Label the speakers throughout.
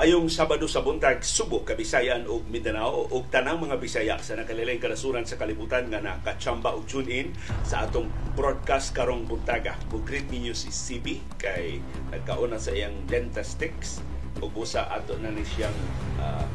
Speaker 1: Maayong Sabado sa buntag, Subo, Kabisayan ug Mindanao ug tanang mga Bisaya sa nakalilaing kanasuran sa kalibutan nga nakachamba og tune in sa atong broadcast karong buntaga. Ug greet ninyo si CB kay nagkauna sa iyang dentastics ug usa ato na ni siyang uh,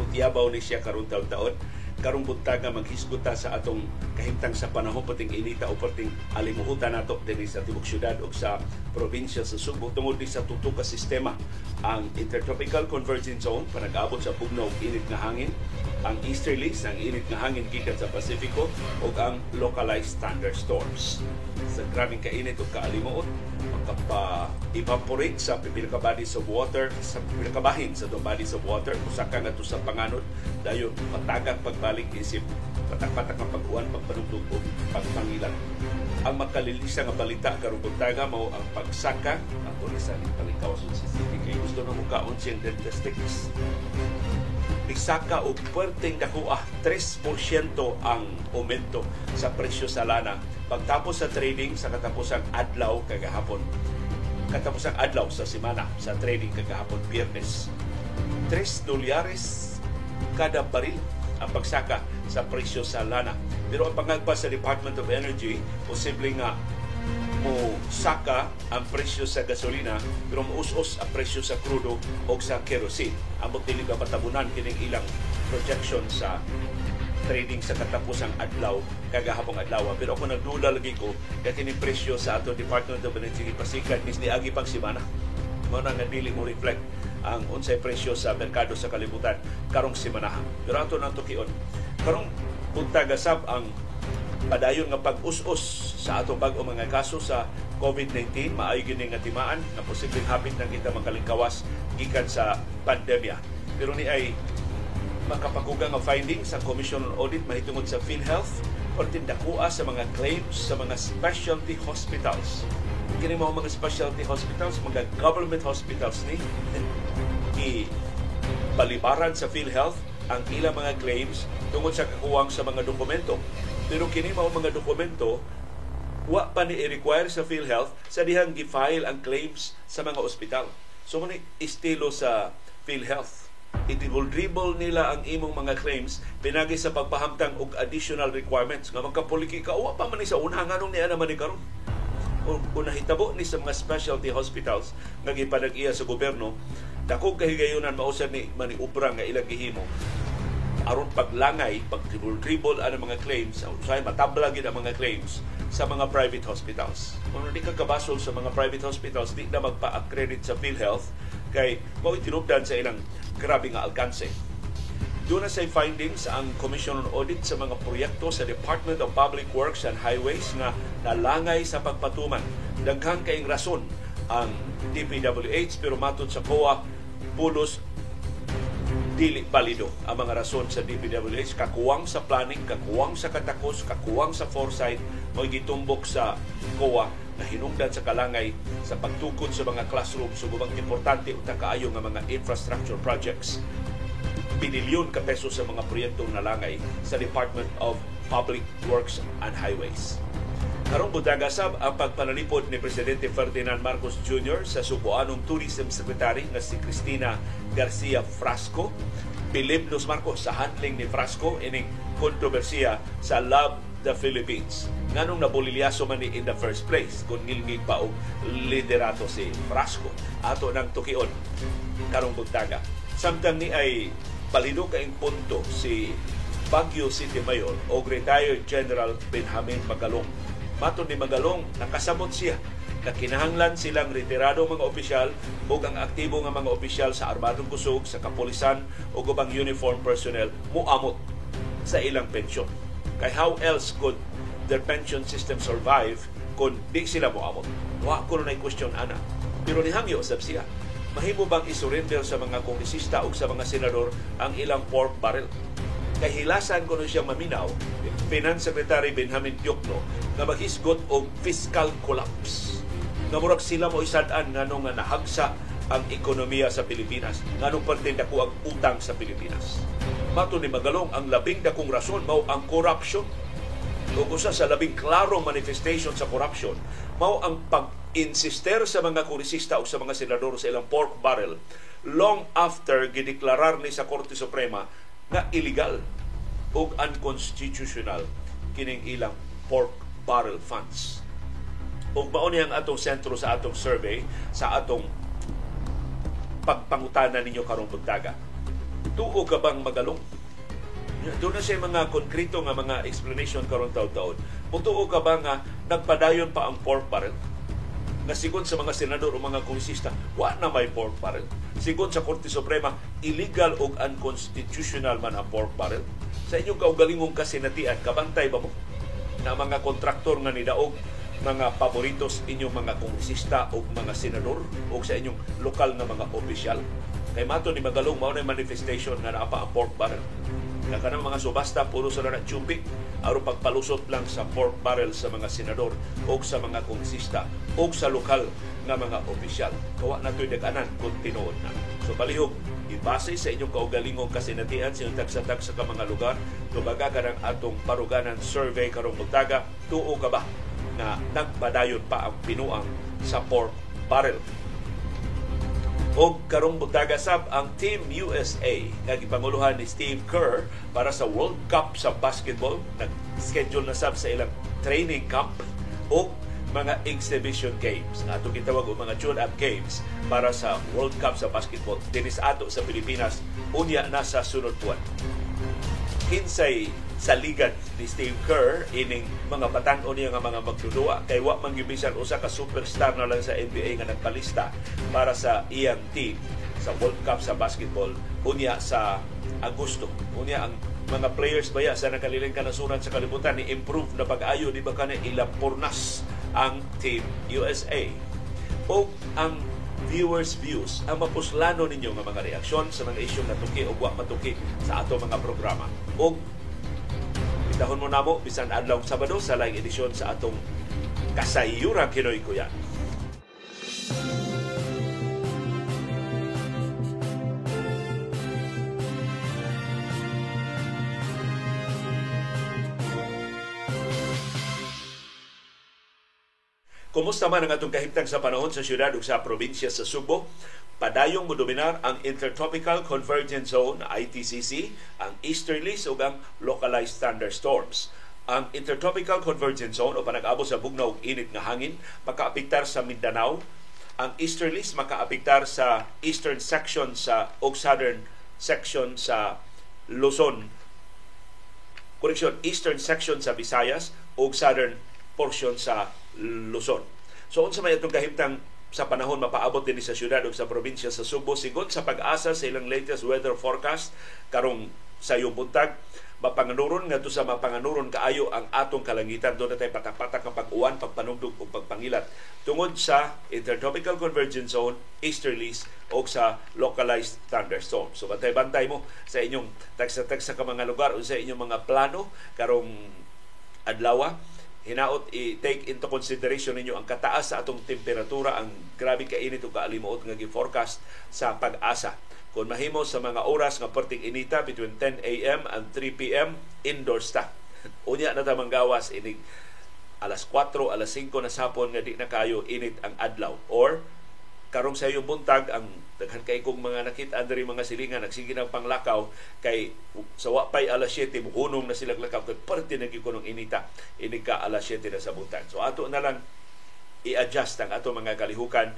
Speaker 1: putyabaw ni siya karong taon-taon karong buntaga maghisguta sa atong kahimtang sa panahon pating inita o pating alimuhutan nato dinhi sa tibok syudad o sa probinsya sa Subo. Tungod ni sa tuto ka sistema ang Intertropical Convergence Zone panag-abot sa bugnaw init nga hangin ang easterlies ang init nga hangin gikan sa Pasifiko ug ang localized thunderstorms. Sa grabing kainit ug kaalimuot makapa-evaporate sa pipila ka bodies of water sa pipila ka bahin sa dong bodies of water. Usa ka nga sa panganod. Dayon matagak pagbalik isip patak-patak ang pagkuhan pagpanugtog ug pagpangilan. Ang makalilisa nga balita karong buntaga mao ang pagsaka. Ang tulisan ni palikaw sa kay gusto na mukaon siyang dentistics Pisaka o puwerteng dakuha 3% ang aumento sa presyo sa lana pagtapos sa trading sa katapusang adlaw kagahapon. Katapusang adlaw sa semana sa trading kagahapon Biyernes. 3 dolyares kada baril ang pagsaka sa presyo sa lana. Pero ang pangagpas sa Department of Energy, posible nga mo saka ang presyo sa gasolina pero us-us ang presyo sa krudo o sa kerosene. Amot dili ka patabunan kining ilang projection sa trading sa katapusang adlaw kagahapong adlaw. Pero ako nagdula lagi ko kay kini presyo sa ato Department of Energy pasikat ni agi pag semana mo na nga dili mo reflect ang unsay presyo sa merkado sa kalibutan karong semana pero ato nang tukion karong buntag sab ang padayon nga pag-us-us sa ato bag-o mga kaso sa COVID-19 maayo gini nga timaan na posibleng hapit na kita makalingkawas gikan sa pandemya. Pero ni ay makapaguga nga findings sa Commission on Audit mahitungod sa PhilHealth o tindakua sa mga claims sa mga specialty hospitals. Kini mga mga specialty hospitals, mga government hospitals ni i balibaran sa PhilHealth ang ilang mga claims tungod sa kakuwang sa mga dokumento pero kini mao mga dokumento wa pa ni i-require sa PhilHealth sa dihang gi-file ang claims sa mga ospital. So kung estilo sa PhilHealth, i-dribble nila ang imong mga claims pinagi sa pagpahamtang og additional requirements. Nga magkapuliki ka wa pa man ni sa una nganong niya naman ni karon. Kung nahitabo ni sa mga specialty hospitals nga gipanag-iya sa gobyerno dako kahigayunan mausad ni maniubra nga ilang gihimo aron paglangay, pag-dribble ang mga claims, usahay matabla gid ang mga claims sa mga private hospitals. Kung hindi ka kabasol sa mga private hospitals, di na magpa-accredit sa PhilHealth kay mao tinubdan sa ilang grabe nga alkanse. Doon na sa findings ang Commission on Audit sa mga proyekto sa Department of Public Works and Highways na nalangay sa pagpatuman. Daghang kayong rason ang DPWH pero matod sa COA pulos dili balido ang mga rason sa DPWH kakuwang sa planning, kakuwang sa katakos, kakuwang sa foresight mo gitumbok sa COA na hinungdan sa kalangay sa pagtukod sa mga classroom. So gubang importante unta kaayo nga mga infrastructure projects. Binilyon ka peso sa mga proyektong nalangay sa Department of Public Works and Highways. Karong buntaga sab ang pagpanalipod ni Presidente Ferdinand Marcos Jr. sa subuanong Tourism Secretary nga si Cristina Garcia Frasco. Philip Los Marcos sa handling ni Frasco ining kontrobersiya sa Love the Philippines. Nganong nabulilyaso man ni in the first place kung ngilngig pa og liderato si Frasco. Ato nang tukion karong buntaga. Samtang ni ay palido kaing punto si Baguio City Mayor o retired General Benjamin Magalong. Mato ni Magalong, nakasabot siya na kinahanglan silang retirado mga opisyal o ang aktibo nga mga opisyal sa armadong kusog, sa kapulisan o gubang uniform personnel muamot sa ilang pensyon. Kay how else could their pension system survive kung di sila muamot? Wa ko na question ana. Pero nihangyo sab siya. Mahimo bang isurrender sa mga kongresista o sa mga senador ang ilang pork barrel? Kay hilasan ko na siyang maminaw, Finance Secretary Benjamin Diokno, na maghisgot og fiscal collapse. Nga murag sila mo isad-an nganong nga nahagsa ang ekonomiya sa Pilipinas nganong parte dako ang utang sa Pilipinas. Mato ni Magalong ang labing dakong rason mao ang corruption. O usa sa labing klarong manifestation sa corruption mao ang pag insister sa mga kongresista o sa mga senador sa ilang pork barrel long after gideklarar ni sa Korte Suprema nga illegal o unconstitutional kining ilang pork barrel funds. Ug mao ang atong sentro sa atong survey sa atong pagpangutana ninyo karong buntaga. Tuo ka bang magalong? Doon na siya mga konkreto nga mga explanation karon taon-taon. Mutuo ka ba nga nagpadayon pa ang pork barrel? Na sigon sa mga senador o mga kongresista, wa na may pork barrel. Sigon sa Korte Suprema, illegal o unconstitutional man ang pork barrel. Sa inyong kaugalingong kasinatian, kabantay ba mo na mga kontraktor nga nidaog mga paboritos inyong mga kongresista o mga senador o sa inyong lokal na mga opisyal. Kay mato ni Magalong mao na manifestation nga naapa ang pork barrel. Nga kanang mga subasta puro sa na tsupi aron pagpalusot lang sa pork barrel sa mga senador o sa mga kongresista o sa lokal nga mga opisyal. Kawa na to'y daganan kung tinuod na. So palihog, ibase sa inyong kaugalingong kasinatian sa tagsa-tag sa mga lugar, tubaga ka ng atong paruganan survey karong buntaga, tuo ka ba na nagpadayon pa ang pinuang sa pork barrel o karong buntaga sab ang Team USA nga gipanguluhan ni Steve Kerr para sa World Cup sa basketball. Nag-schedule na sab sa ilang training camp o mga exhibition games. Nga atong gitawag og mga tune-up games para sa World Cup sa basketball. Dinis ato sa Pilipinas. Unya na sa sunod buwan. Kinsay sa ligan ni Steve Kerr ining mga batan-o niya nga mga magdudua kay wa man gibisan usa ka superstar na lang sa NBA nga nagpalista para sa iyang team sa World Cup sa basketball unya sa Agosto. Unya ang mga players baya sa nakaliling kanasuran sa kalibutan ni improve na pag-ayo di ba kanay ilang purnas ang Team USA. O ang viewers views ang mapuslano ninyo nga mga reaksyon sa mga isyong natuki o wa matuki sa ato mga programa. O Dahon mo namo bisan adlaw Sabado sa laing edisyon sa atong kasayuran Kinoy Kuya. Kumusta man ang atong kahimtang sa panahon sa syudad ug sa probinsya sa Subo? Padayong mo dominar ang Intertropical Convergence Zone, ITCC, ang easterlies ug ang localized thunderstorms. Ang Intertropical Convergence Zone o panag-abo sa bugnaw init nga hangin makaapektar sa Mindanao. Ang easterlies makaapektar sa eastern section sa o southern section sa Luzon. Correction, eastern section sa Visayas o southern portion sa Luzon. So unsa may atong kahimtang sa panahon mapaabot din sa syudad o sa probinsya sa Subo sigon sa pag-asa sa ilang latest weather forecast karong sa iyong buntag mapanganuron nga sa mapanganuron kaayo ang atong kalangitan doon natay patak-patak ang pag-uwan, pagpanugdog o pagpangilat tungod sa intertropical convergence zone, easterlies o sa localized thunderstorm. So bantay-bantay mo sa inyong tagsa-tagsa ka mga lugar o sa inyong mga plano karong adlaw hinaot i-take into consideration ninyo ang kataas sa atong temperatura, ang grabe kainit o kaalimuot nga gi-forecast sa pag-asa. Kung mahimo sa mga oras nga perting inita between 10 a.m. and 3 p.m. indoors ta. Unya na ta manggawas inig alas 4, alas 5 na sapon nga di na kayo init ang adlaw or karong sa iyong buntag ang daghan kay kong mga nakita diri mga silingan nagsige ng panglakaw kay sa wapay alas 7 muhunong na sila lakaw kay parte na gikunong inita ini ka alas 7 na sa buntag. So ato na lang i-adjust ang ato mga kalihukan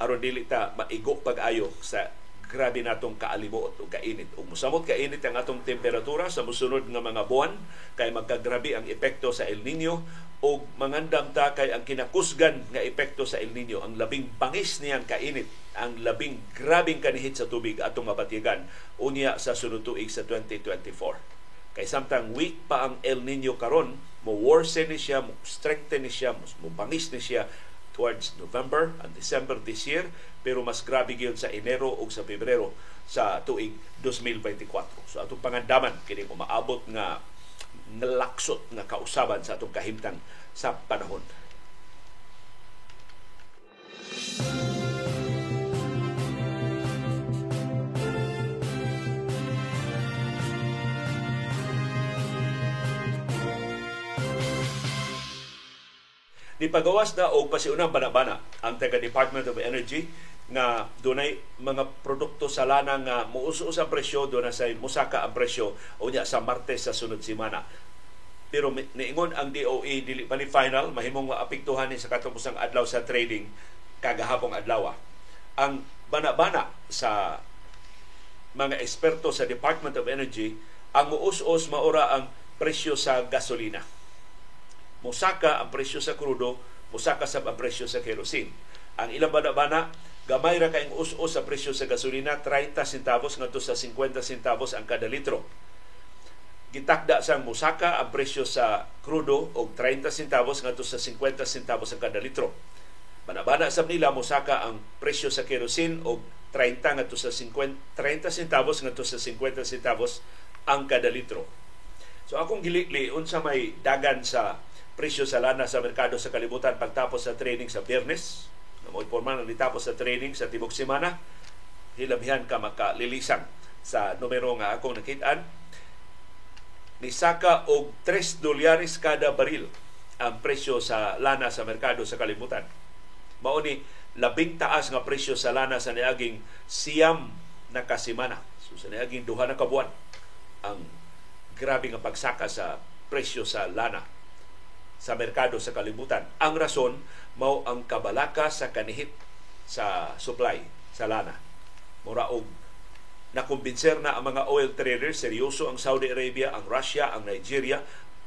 Speaker 1: aron dili ta maigo pag-ayo sa grabe natong kaalimuot o kainit. Ug musamot kainit ang atong temperatura sa musunod nga mga buwan kay magkagrabe ang epekto sa El Nino o mangandam ta kay ang kinakusgan nga epekto sa El Nino ang labing bangis niyang kainit ang labing grabing kanihit sa tubig atong mabatigan. Unya sa sunod tuig sa 2024 kay samtang weak pa ang El Nino karon mo worsen ni siya mo strengthen ni siya mo bangis ni siya towards November and December this year pero mas grabe gyud sa Enero ug sa Pebrero sa tuig 2024. So atong pangandaman kini maabot nga nalaksot nga kausaban sa atong kahimtang sa panahon. Nipagawas na og pasiunang banabana ang taga Department of Energy nga dunay mga produkto sa lana nga muusos ang presyo do na sa musaka ang presyo unya sa Martes sa sunod semana. Pero niingon ang DOE dili pa ni final mahimong maapektuhan ni sa katapusang adlaw sa trading kagahapong adlaw. Ang banabana sa mga eksperto sa Department of Energy ang muus-us maura ang presyo sa gasolina musaka ang presyo sa krudo, musaka sa ang presyo sa kerosene. Ang ilang bana-bana, gamay ra kayong us-us sa presyo sa gasolina, 30 centavos ngadto sa 50 centavos ang kada litro. Gitakda sang musaka ang presyo sa krudo og 30 centavos ngadto sa 50 centavos ang kada litro. Banabana sa nila musaka ang presyo sa kerosene og 30 ngadto sa 50 30 centavos ngadto sa 50 centavos ang kada litro. So akong gilikli unsa may dagan sa presyo sa lana sa merkado sa kalibutan pagtapos sa trading sa biyernes. Mo informal na ditapos sa trading sa tibok semana. Hilabhihan ka makalilisang sa numero nga akong nakitaan. Nisaka og 3 dolyares kada baril ang presyo sa lana sa merkado sa kalibutan. Mao ni labing taas nga presyo sa lana sa niaging siyam na kasimana. So sa niaging duha na kabuan ang grabe nga pagsaka sa presyo sa lana sa merkado sa kalibutan. Ang rason mao ang kabalaka sa kanihit sa supply sa lana. Mura og nakumbinser na ang mga oil traders, seryoso ang Saudi Arabia, ang Russia, ang Nigeria,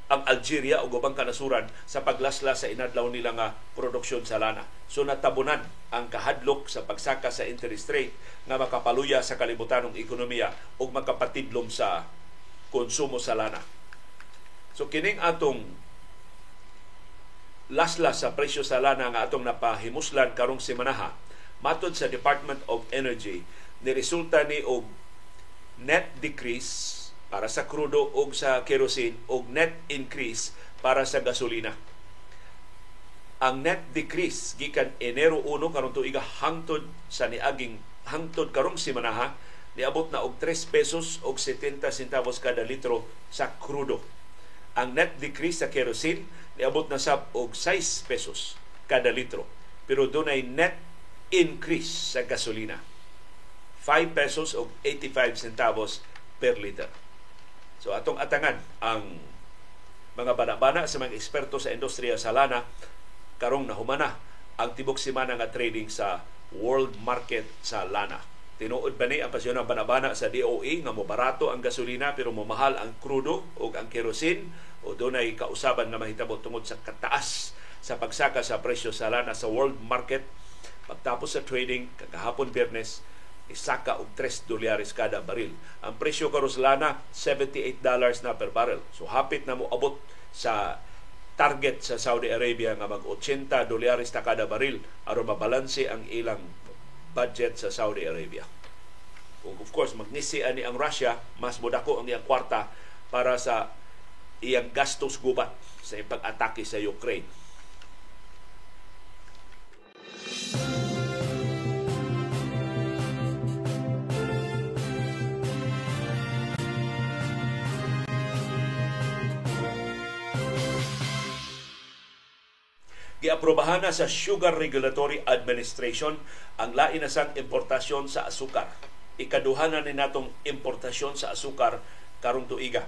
Speaker 1: ang Algeria o ubang kanasuran sa paglasla sa inadlaw nila nga produksyon sa lana. So natabunan ang kahadlok sa pagsaka sa interest rate nga makapaluya sa kalibutanong ekonomiya o makapatidlom sa konsumo sa lana. So kining atong laslas sa presyo sa lana nga atong napahimuslan karong semanaha matod sa Department of Energy ni resulta ni og net decrease para sa krudo o sa kerosene og net increase para sa gasolina. Ang net decrease gikan Enero 1 karong tuiga hangtod sa niaging hangtod karong semanaha niabot na og 3 pesos og 70 centavos kada litro sa krudo. Ang net decrease sa kerosene niabot na sab og 6 pesos kada litro. Pero dunay net increase sa gasolina. 5 pesos og 85 centavos per liter. So atong atangan ang mga banabana sa mga eksperto sa industriya sa lana karong nahumana ang tibok semana nga trading sa world market sa lana. Tinuod ba ni ang pasyon banabana sa DOE nga mo barato ang gasolina pero mo mahal ang krudo o ang kerosene o dunay kausaban nga mahitabo tungod sa kataas sa pagsaka sa presyo sa lana sa world market pagtapos sa trading kagahapon Biyernes isaka og 3 dolyares kada baril. Ang presyo karon sa lana 78 dollars na per barrel. So hapit na mo abot sa target sa Saudi Arabia nga mag 80 dolyares ta kada baril aron mabalanse ang ilang budget sa Saudi Arabia. Kung of course magnisi ani ang Russia, mas modako ang iyang kwarta para sa iyang gastos gubat sa pag-atake sa Ukraine. Giaprobahan na sa Sugar Regulatory Administration ang lain na sang importasyon sa asukar. Ikaduhanan ni natong importasyon sa asukar karong tuiga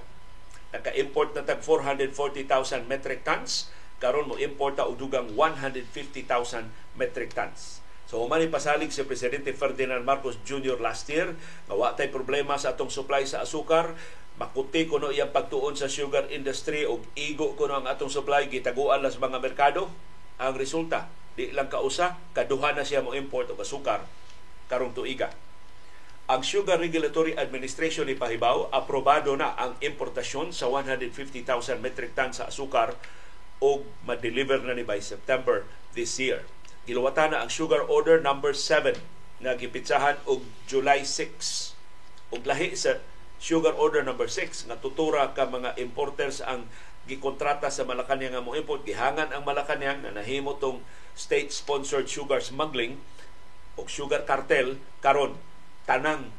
Speaker 1: naka-import na tag 440,000 metric tons karon mo importa og dugang 150,000 metric tons. So humani pasalig si Presidente Ferdinand Marcos Jr. last year, nga tay problema sa atong supply sa asukar, makuti kuno iyang pagtuon sa sugar industry og igo kuno ang atong supply gitaguan las mga merkado. Ang resulta, di lang kausa, kaduha na siya mo import og asukar karong tuiga ang Sugar Regulatory Administration ni Pahibaw aprobado na ang importasyon sa 150,000 metric tons sa asukar o ma-deliver na ni by September this year. Giluwatan na ang Sugar Order number 7 nga gipitsahan og July 6 og lahi sa Sugar Order number 6 nga tutura ka mga importers ang gikontrata sa Malacañang nga mo import gihangan ang Malacañang na nahimo tong state sponsored sugar smuggling o sugar cartel karon tanang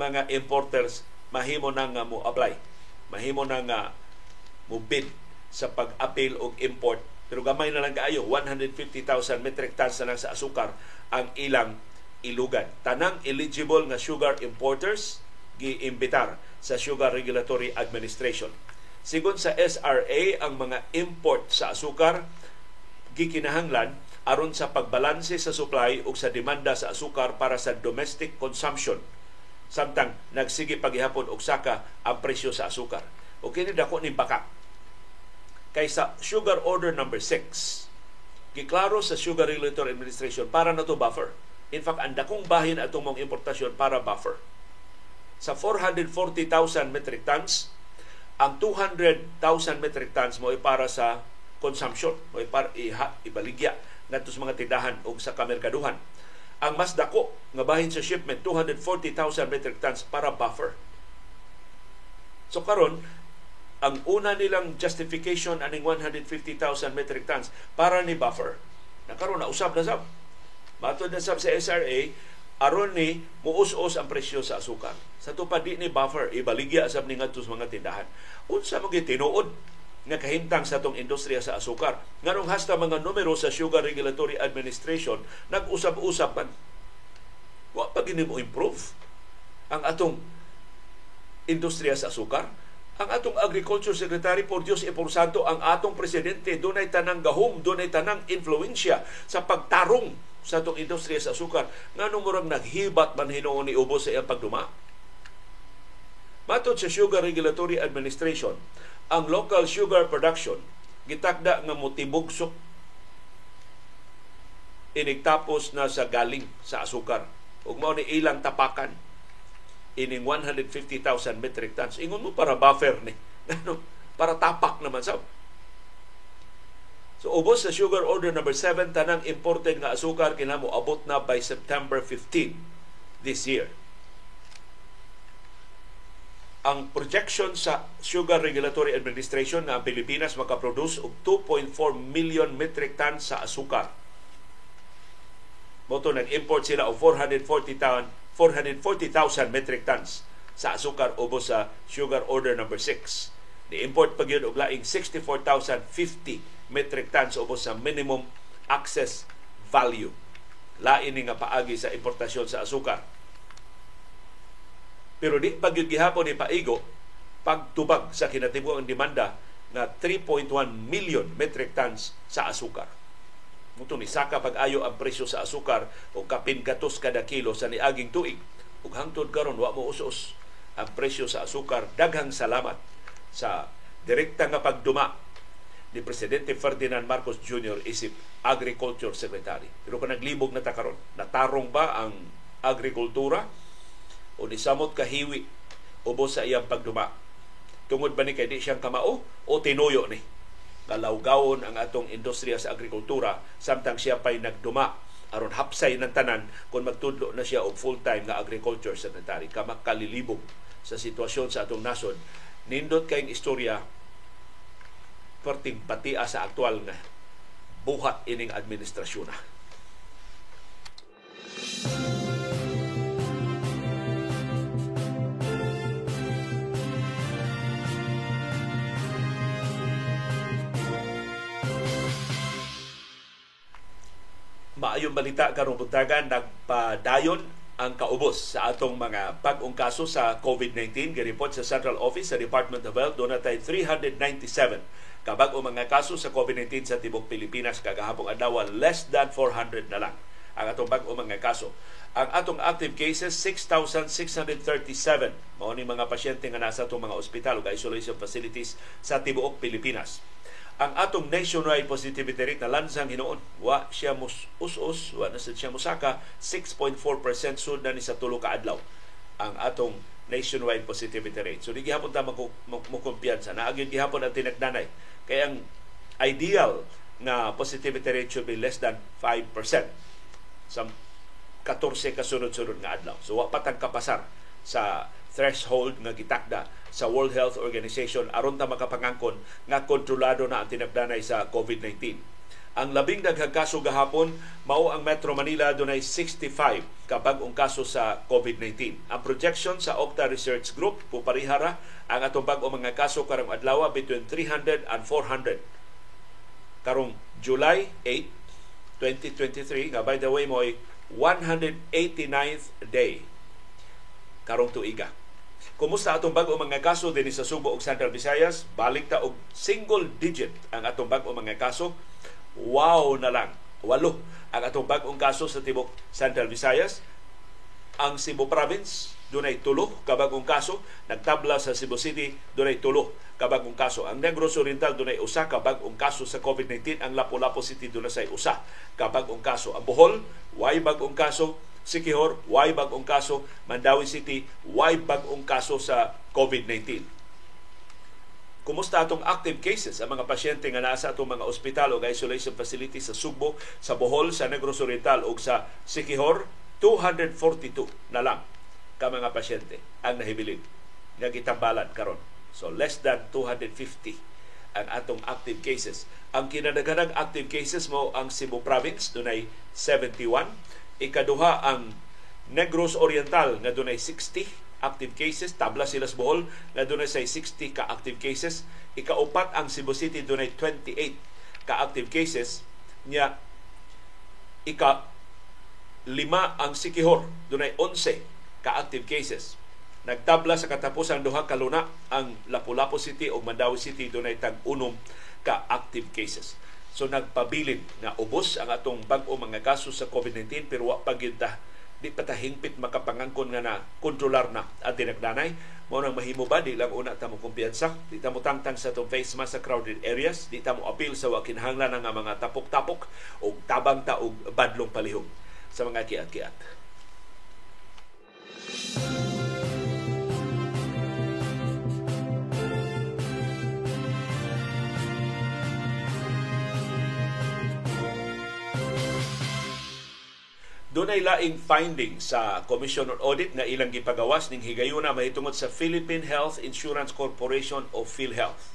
Speaker 1: mga importers mahimo na nga mo apply mahimo na nga mo bid sa pag-appeal og import Pero gamay na lang kaayo, 150,000 metric tons na lang sa asukar ang ilang ilugan. Tanang eligible nga sugar importers giimbitar sa Sugar Regulatory Administration. Sigon sa SRA, ang mga import sa asukar gikinahanglan aron sa pagbalanse sa supply ug sa demanda sa asukar para sa domestic consumption samtang nagsige paghihapon og saka ang presyo sa asukar. O kini dako ni baka kaysa Sugar Order number 6 giklaro sa Sugar Regulatory Administration para na to buffer. In fact, ang dakong bahin atong mong importasyon para buffer. Sa 440,000 metric tons, ang 200,000 metric tons mo para sa consumption, mo para iha, ibaligya ngadto sa mga tindahan o sa kamerkaduhan. Ang mas dako nga bahin sa shipment 240,000 metric tons para buffer. So karon ang una nilang justification aning 150,000 metric tons para ni buffer. Nakaroon na usab na sab. Matod na sab sa SRA, aron ni muus-us ang presyo sa asukar. Sa tupad di ni buffer, ibaligya sab ni ngadto sa mga tindahan. Unsa mo tinuod nga kahimtang sa tong industriya sa asukar. Nganong hasta mga numero sa Sugar Regulatory Administration nag-usab-usab man. Wa pa gini mo improve ang atong industriya sa asukar ang atong Agriculture Secretary por Dios e ang atong presidente, dunay tanang gahom, dunay tanang influensya sa pagtarong sa atong industriya sa asukar. Nga murang naghibat man hinoon ni Ubo sa iyang pagduma. Matod sa Sugar Regulatory Administration, ang local sugar production gitakda nga motibugsok inigtapos na sa galing sa asukar ug mao ni ilang tapakan ining 150,000 metric tons. Ingon mo para buffer ni. Ano? Para tapak naman sa So ubos sa sugar order number 7 tanang imported nga asukar kinamo abot na by September 15 this year. Ang projection sa Sugar Regulatory Administration na ang Pilipinas makaproduce og 2.4 million metric tons sa asukar. Moto nag-import sila og 440,000 440,000 metric tons sa asukar ubos sa sugar order number 6. Ni-import pa og laing 64,050 metric tons ubos sa minimum access value. Lain ni nga paagi sa importasyon sa asukar. Pero di pa gihapon ni paigo pagtubag sa kinatibuang demanda na 3.1 million metric tons sa asukar. Muto ni saka pag-ayo ang presyo sa asukar o kapin katos kada kilo sa niaging tuig. Ug hangtod karon wa mo usos ang presyo sa asukar. Daghang salamat sa direkta nga pagduma ni Presidente Ferdinand Marcos Jr. isip Agriculture Secretary. Pero kung naglibog na ta karon, natarong ba ang agrikultura o ni samot kahiwi ubos sa iyang pagduma? Tungod ba ni kay di siyang kamao o tinuyo ni? kalawgawon ang atong industriya sa agrikultura samtang siya pay nagduma aron hapsay ng tanan kung magtudlo na siya og full-time nga agriculture secretary kamak kalilibog sa sitwasyon sa atong nasod nindot kayong istorya perting patia sa aktual nga buhat ining administrasyon na. Maayong balita karong buntagan nagpadayon ang kaubos sa atong mga bag-ong kaso sa COVID-19 gireport sa Central Office sa Department of Health doon natay 397 kabag-o mga kaso sa COVID-19 sa tibok Pilipinas. Kagahapon adlaw less than 400 na lang ang atong bag-o mga kaso. Ang atong active cases 6,637 mao mga pasyente nga nasa atong mga ospital ug isolation facilities sa tibuok Pilipinas ang atong nationwide positivity rate na lansang hinoon wa siya mus us-us wa na siya musaka 6.4% sud na ni sa tulo ka adlaw. Ang atong nationwide positivity rate. So di gihapon ta mo kumpiyansa na agyon gihapon ang tinagdanay. Kay ang ideal na positivity rate should be less than 5% sa 14 kasunod-sunod nga adlaw. So wa patang kapasar sa threshold nga gitakda sa World Health Organization aron ta makapangangkon nga kontrolado na ang tinabdanay sa COVID-19. Ang labing daghang kaso gahapon mao ang Metro Manila dunay 65 ka bag-ong kaso sa COVID-19. Ang projection sa Octa Research Group puparihara ang atong bag-ong mga kaso karong adlaw between 300 and 400 karong July 8, 2023 nga by the way mo 189th day karong tuiga. Kumusta atong bag-o mga kaso dinhi sa Subo ug Central Visayas? Balik ta og single digit ang atong bag-o mga kaso. Wow na lang. Walo ang atong bag-ong kaso sa tibok Central Visayas. Ang Cebu Province dunay tulo kabagong kaso nagtabla sa Cebu City dunay tulo kabagong kaso ang Negros Oriental dunay usa kabagong kaso sa COVID-19 ang Lapu-Lapu City dunay say usa kabagong kaso ang Bohol way bagong kaso Sikihor way bagong kaso Mandawi City way bagong kaso sa COVID-19 Kumusta atong active cases ang mga pasyente nga nasa atong mga ospital o isolation facility sa Sugbo, sa Bohol, sa Negros Oriental o sa Sikihor? 242 na lang ka mga pasyente ang nahibilin nga gitambalan karon. So less than 250 ang atong active cases. Ang kinadaghanang active cases mo ang Cebu Province dunay 71, ikaduha ang Negros Oriental nga dunay 60 active cases, tabla sila sa Bohol nga dunay say 60 ka active cases, ikaupat ang Cebu City dunay 28 ka active cases nya ika lima ang Sikihor dunay 11 ka-active cases. Nagtabla sa katapusang duha ka luna ang Lapu-Lapu City o Mandawi City dunay tag unom ka-active cases. So nagpabilin nga ubos ang atong bag-o mga kaso sa COVID-19 pero wa pa ta di pa hingpit makapangangkon nga na kontrolar na ang dinagdanay mo nang mahimo ba di lang una ta mo kumpiyansa di ta mo tangtang sa tong face mask sa crowded areas di ta mo appeal sa wakinhanglan nga mga tapok-tapok o tabang ta og badlong palihog sa mga kiat-kiat. Dunay laing finding sa Commission on Audit nga ilang gipagawas ning higayuna mahitungod sa Philippine Health Insurance Corporation o PhilHealth.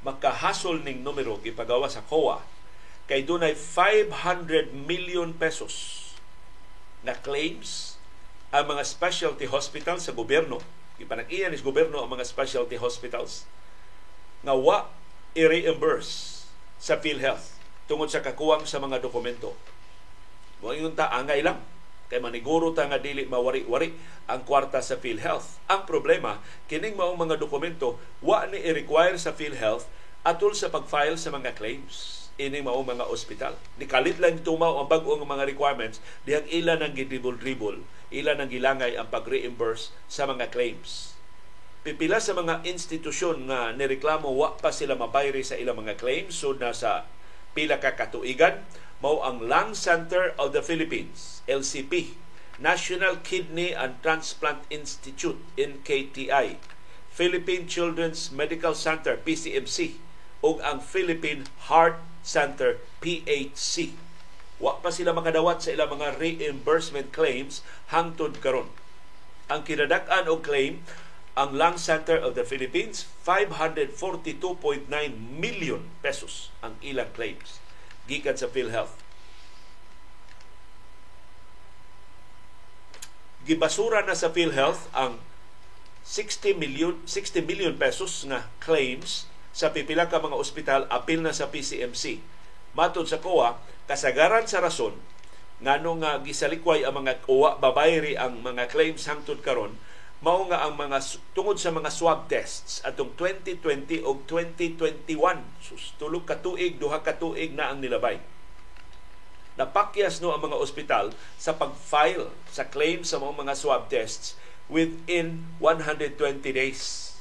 Speaker 1: Makahasol ning numero gipagawas sa COA kay dunay 500 million pesos na claims ang mga specialty hospitals sa gobyerno. Ipanag-iyan is gobyerno ang mga specialty hospitals nga wa i-reimburse sa PhilHealth tungod sa kakuwang sa mga dokumento mo ingon ta angay lang kay maniguro ta nga dili mawari-wari ang kwarta sa PhilHealth. Ang problema kining maong mga dokumento wa ni i-require sa PhilHealth atol sa pag-file sa mga claims ini mao mga ospital. Nikalit lang tumaw ang bag-ong mga requirements dihang ila nang gidribol-dribol, ila nang gilangay ang pag-reimburse sa mga claims. Pipila sa mga institusyon nga nireklamo wa pa sila mabayri sa ilang mga claims so nasa pila ka katuigan mao ang Lung Center of the Philippines, LCP, National Kidney and Transplant Institute, NKTI, Philippine Children's Medical Center, PCMC, ug ang Philippine Heart Center, PHC. Wa pa sila makadawat sa ilang mga reimbursement claims hangtod karon. Ang kinadak-an og claim ang Lung Center of the Philippines 542.9 million pesos ang ilang claims gikan sa PhilHealth. Gibasura na sa PhilHealth ang 60 million 60 million pesos nga claims sa pipila ka mga ospital apil na sa PCMC. Matod sa COA, kasagaran sa rason ngano nga gisalikway ang mga COA babayri ang mga claims hangtod karon mao nga ang mga tungod sa mga swab tests atong 2020 o 2021 sus tulo ka tuig duha ka tuig na ang nilabay. Napakyas no ang mga ospital sa pag-file sa claim sa mga mga swab tests within 120 days.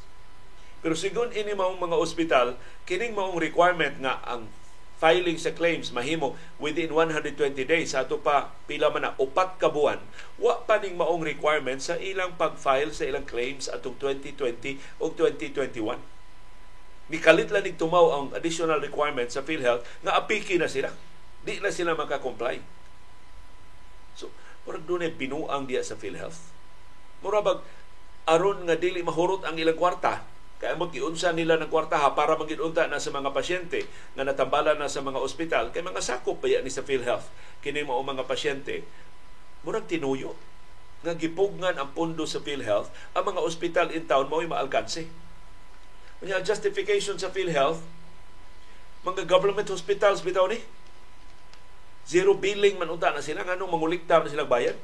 Speaker 1: Pero sigon ini maong mga ospital kining maong requirement nga ang filing sa claims mahimo within 120 days ato pa pila man na upat ka buwan wa pa ning maong requirement sa ilang pag-file sa ilang claims atong 2020 o 2021 nikalit lang nig tumaw ang additional requirement sa PhilHealth nga apiki na sila. Di na sila maka-comply so murag dunay binuang diya sa PhilHealth. Murabag aron nga dili mahurot ang ilang kwarta kaya mag-iunsa nila ng kwartaha para mag-iunta na sa mga pasyente na natambalan na sa mga ospital. Kay mga sakop pa ni sa PhilHealth. Kini mo mga pasyente, murag tinuyo nga gipugnan ang pundo sa PhilHealth, ang mga ospital in town mao'y maalkanse. Kanya justification sa PhilHealth, mga government hospitals bitaw ni. Zero billing man unta na sila nganong mangulikta na silang bayad.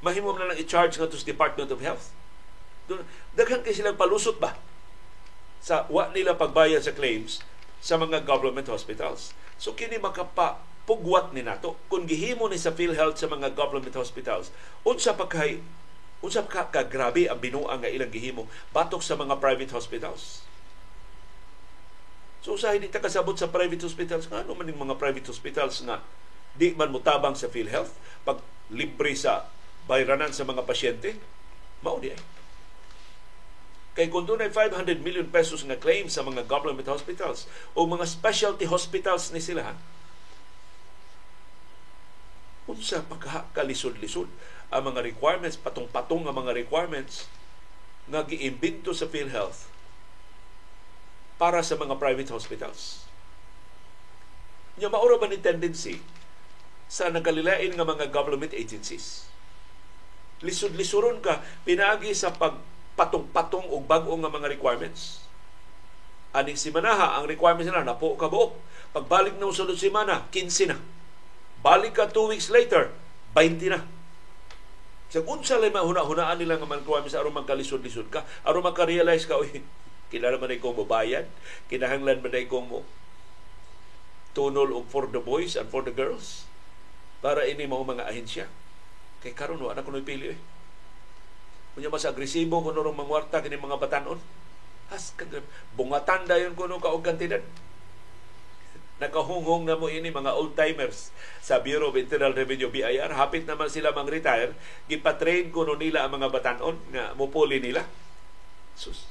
Speaker 1: Mahimo na lang i-charge nga to Department of Health. Daghan kay silang palusot ba sa wa nila pagbayad sa claims sa mga government hospitals. So kini makapa pugwat ni nato kung gihimo ni sa PhilHealth sa mga government hospitals unsa pa kay unsa ka, ka grabe ang binuang nga ilang gihimo batok sa mga private hospitals So sa hindi ta kasabot sa private hospitals, ano man yung mga private hospitals nga di man mutabang sa PhilHealth pag libre sa bayranan sa mga pasyente, mao di ay. Kay kung doon 500 million pesos nga claim sa mga government hospitals o mga specialty hospitals ni sila, unsa pagkakalisod-lisod ang mga requirements, patong-patong ang mga requirements nga giimbento sa PhilHealth para sa mga private hospitals. Nya maura ba ni tendency sa nagalilain nga mga government agencies? Lisod-lisuron ka pinaagi sa pagpatong-patong og bag-o nga mga requirements. Aning simanaha ang requirements nila napo ka buok. Pagbalik na usunod simana, 15 na. Balik ka two weeks later, 20 na. Sa unsa lay mahuna-hunaan nila nga requirements aron magkalisod-lisod ka, aron magka-realize ka, oy, Kinala man ko mo bayad. Kinahanglan man ko mo tunol og for the boys and for the girls para ini mao mga ahensya. Kay karon wa na kuno pili eh. Kunya mas agresibo kuno rong mangwarta kini mga batanon. Has bungatan dayon kuno ka og kantidad. Nakahunghong na mo ini mga old-timers sa Bureau of Internal Revenue BIR. Hapit naman sila mang-retire. Gipatrain kuno nila ang mga batanon nga mupuli nila. Sus,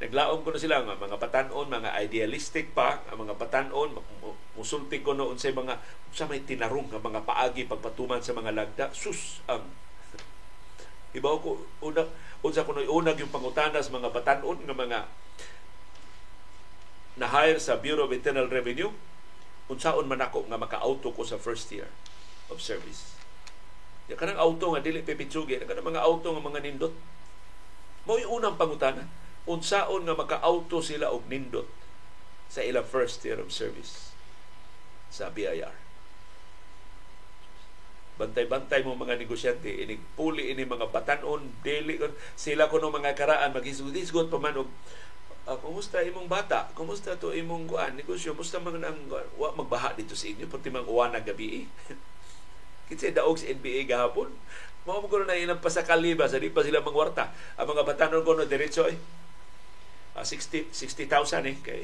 Speaker 1: Naglaom ko na sila nga mga patanon, mga idealistic pa, ang mga patanon, musulti ko noon sa mga sa may tinarong mga paagi pagpatuman sa mga lagda. Sus ang Ibaw ko una unsa ko unag yung pangutanas mga batanon nga mga na hire sa Bureau of Internal Revenue unsaon man ako nga maka-auto ko sa first year of service. Ya kanang auto nga dili pipitsugi, kanang mga auto nga mga nindot. Mao unang pangutana unsaon nga maka-auto sila og nindot sa ilang first year of service sa BIR. Bantay-bantay mo mga negosyante, inig puli ini mga batanon, dili sila kuno mga karaan maghisgot-hisgot pa man og uh, kumusta imong bata? Kumusta to imong kuan negosyo? Kumusta man ang wa magbaha dito sa inyo pati mang uwana gabi? Kitsa daog sa NBA gahapon. Mao mo na ilang pasakali ba sa di pa sila mangwarta. Ang mga batanon ko no diretso eh uh, 60 60,000 eh kay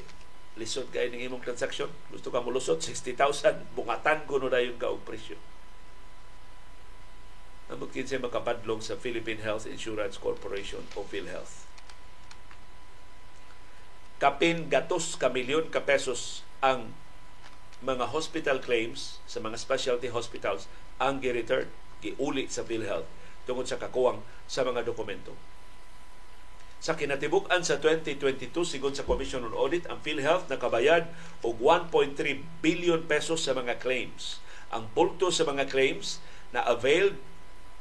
Speaker 1: lisod kay ning imong transaksyon gusto ka mulusot 60,000 bungatan ko no dayon ka og presyo Nabot kinsa makapadlong sa Philippine Health Insurance Corporation o PhilHealth. Kapin gatos ka milyon ka pesos ang mga hospital claims sa mga specialty hospitals ang gi-return, giuli sa PhilHealth tungod sa kakuwang sa mga dokumento. Sa kinatibuk-an sa 2022 sigon sa Commission on Audit, ang PhilHealth nakabayad og 1.3 billion pesos sa mga claims. Ang bulto sa mga claims na availed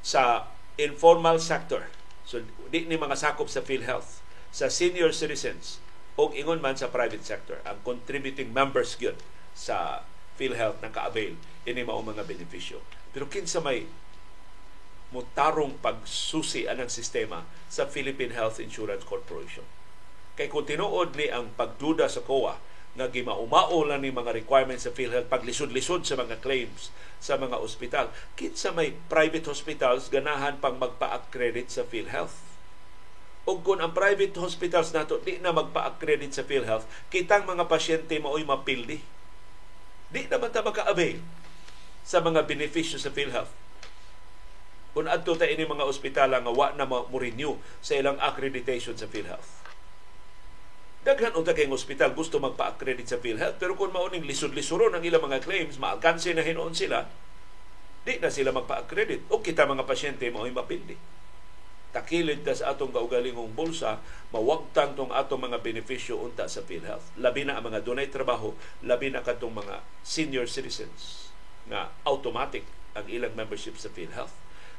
Speaker 1: sa informal sector. So di ni mga sakop sa PhilHealth sa senior citizens o ingon man sa private sector ang contributing members gyud sa PhilHealth na ka-avail ini mao mga benepisyo. Pero kinsa may mutarong pagsusi anang sistema sa Philippine Health Insurance Corporation. Kay kung tinuod ni ang pagduda sa COA nga gimaumao lang ni mga requirements sa PhilHealth paglisod-lisod sa mga claims sa mga ospital. Kinsa may private hospitals ganahan pang magpa-accredit sa PhilHealth. O kung ang private hospitals nato di na magpa-accredit sa PhilHealth, kitang mga pasyente mao'y mapildi. Di naman ta maka-avail sa mga benepisyo sa PhilHealth kung adto ta ini mga ospital nga wa na mo renew sa ilang accreditation sa PhilHealth. Daghan unta kay ospital gusto magpa-accredit sa PhilHealth pero kung mauning lisod-lisuron ang ilang mga claims, maalkanse na hinuon sila, di na sila magpa-accredit. O kita mga pasyente mo ay mapindi. Takilid ta sa atong kaugalingong bulsa, mawagtang tong atong mga benepisyo unta sa PhilHealth. Labi na ang mga dunay trabaho, labi na katong mga senior citizens na automatic ang ilang membership sa PhilHealth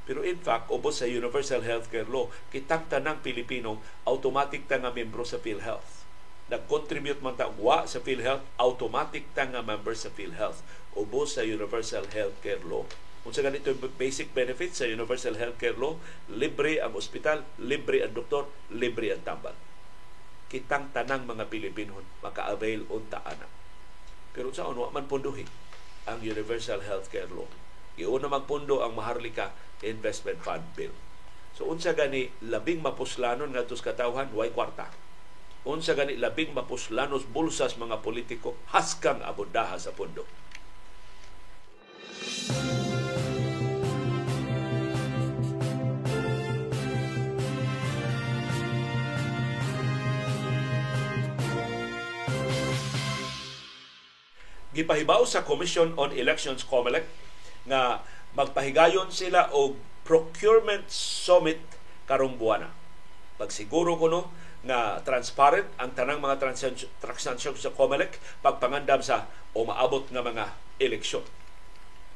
Speaker 1: pero in fact, ubos sa Universal Healthcare Law, kitang tanang Pilipino, automatic ta nga membro sa PhilHealth. Nag-contribute man ta wa sa PhilHealth, automatic ta nga member sa PhilHealth ubos sa Universal Healthcare Law. Kung sa ganito basic benefits sa Universal Healthcare Law, libre ang ospital, libre ang doktor, libre ang tambal. Kitang tanang mga Pilipino maka-avail unta anak. Pero sa wa man punduhin ang Universal Healthcare Law. Iuna magpundo ang Maharlika Investment Fund Bill. So unsa gani labing mapuslanon nga tus katawhan way kwarta. Unsa gani labing mapuslanos bulsas mga politiko haskang abundaha sa pundo. gipahibaw sa Commission on Elections COMELEC nga magpahigayon sila og procurement summit karong buwana. Pagsiguro ko no nga transparent ang tanang mga transaksyon sa COMELEC pagpangandam sa o maabot nga mga eleksyon.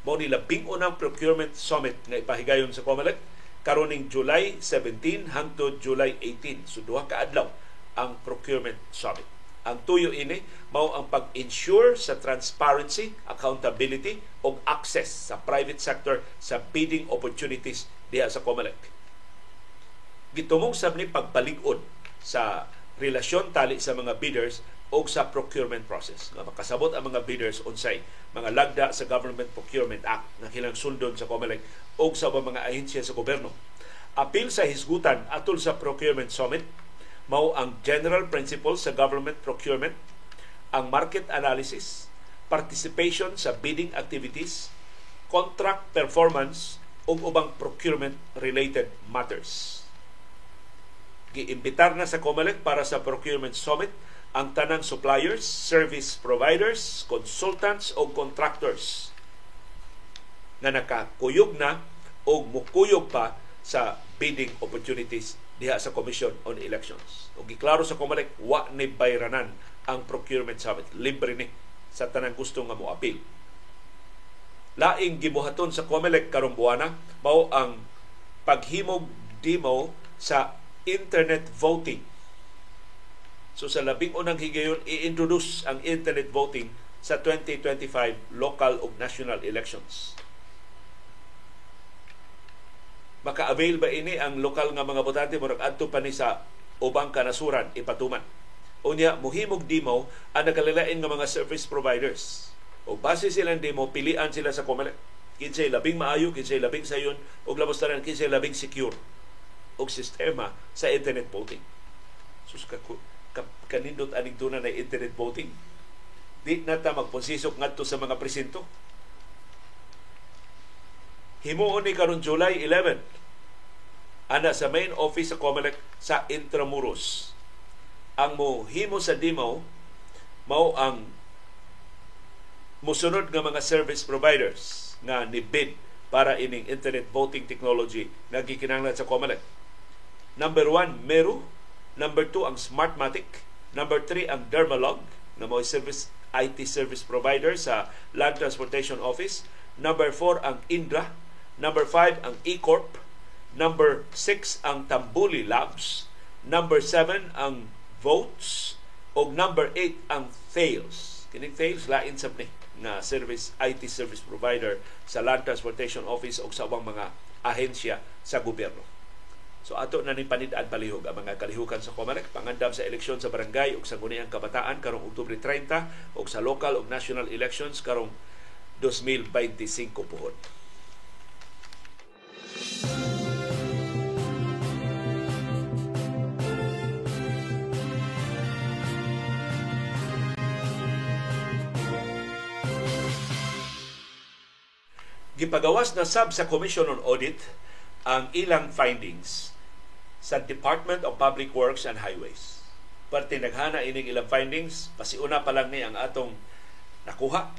Speaker 1: Mao ni labing unang procurement summit nga ipahigayon sa COMELEC karon ning July 17 hangtod July 18. So duha ka adlaw ang procurement summit. Ang tuyo ini mao ang pag-ensure sa transparency, accountability ug access sa private sector sa bidding opportunities diha sa COMELEC. Gitumong sab ni pagpalig-on sa relasyon tali sa mga bidders o sa procurement process. Nga makasabot ang mga bidders unsay mga lagda sa Government Procurement Act na kilang sundon sa COMELEC o sa mga ahensya sa gobyerno. Apil sa hisgutan atol sa Procurement Summit mao ang general principles sa government procurement, ang market analysis, participation sa bidding activities, contract performance ug ubang procurement related matters. Giimbitar na sa COMELEC para sa procurement summit ang tanang suppliers, service providers, consultants o contractors na nakakuyog na o mukuyog pa sa bidding opportunities diha sa Commission on Elections. O giklaro sa COMELEC, wa ni bayranan ang procurement summit. Libre ni sa tanang gusto nga moapil. Laing gibuhaton sa COMELEC karong buwana mao ang paghimog demo sa internet voting. So sa labing unang higayon, i-introduce ang internet voting sa 2025 local ug national elections maka-avail ba ini ang lokal nga mga botante murag adto pa ni sa ubang kanasuran ipatuman. Unya muhimog demo ang nakalilain nga mga service providers. O base silang demo pilian sila sa COMELEC. Kinsay labing maayo, kinsay labing sayon, o labos tanan kinsay labing secure og sistema sa internet voting. Sus ka, ka kanindot aning tuna na internet voting. Di na ta magponsisok ngadto sa mga presinto himuon ni karon July 11 ana sa main office sa COMELEC sa Intramuros. Ang mo himo sa demo mao ang musunod nga mga service providers nga ni bid para ining internet voting technology nga gikinahanglan sa COMELEC. Number one, Meru. Number two, ang Smartmatic. Number three, ang Dermalog na mo service IT service provider sa Land Transportation Office. Number four, ang Indra Number 5 ang E-Corp. Number 6 ang Tambuli Labs. Number 7 ang Votes. O number 8 ang Thales. Kining Thales, lain sa ni na service IT service provider sa Land Transportation Office o sa ubang mga ahensya sa gobyerno. So ato na ni panidaan palihog ang mga kalihukan sa Comelec pangandam sa eleksyon sa barangay ug sa Guniang Kabataan karong Oktubre 30 ug sa local ug national elections karong 2025 puhon. Gipagawas na sab sa Commission on Audit ang ilang findings sa Department of Public Works and Highways. Parte naghana ining ilang findings, pasiuna pa lang ni ang atong nakuha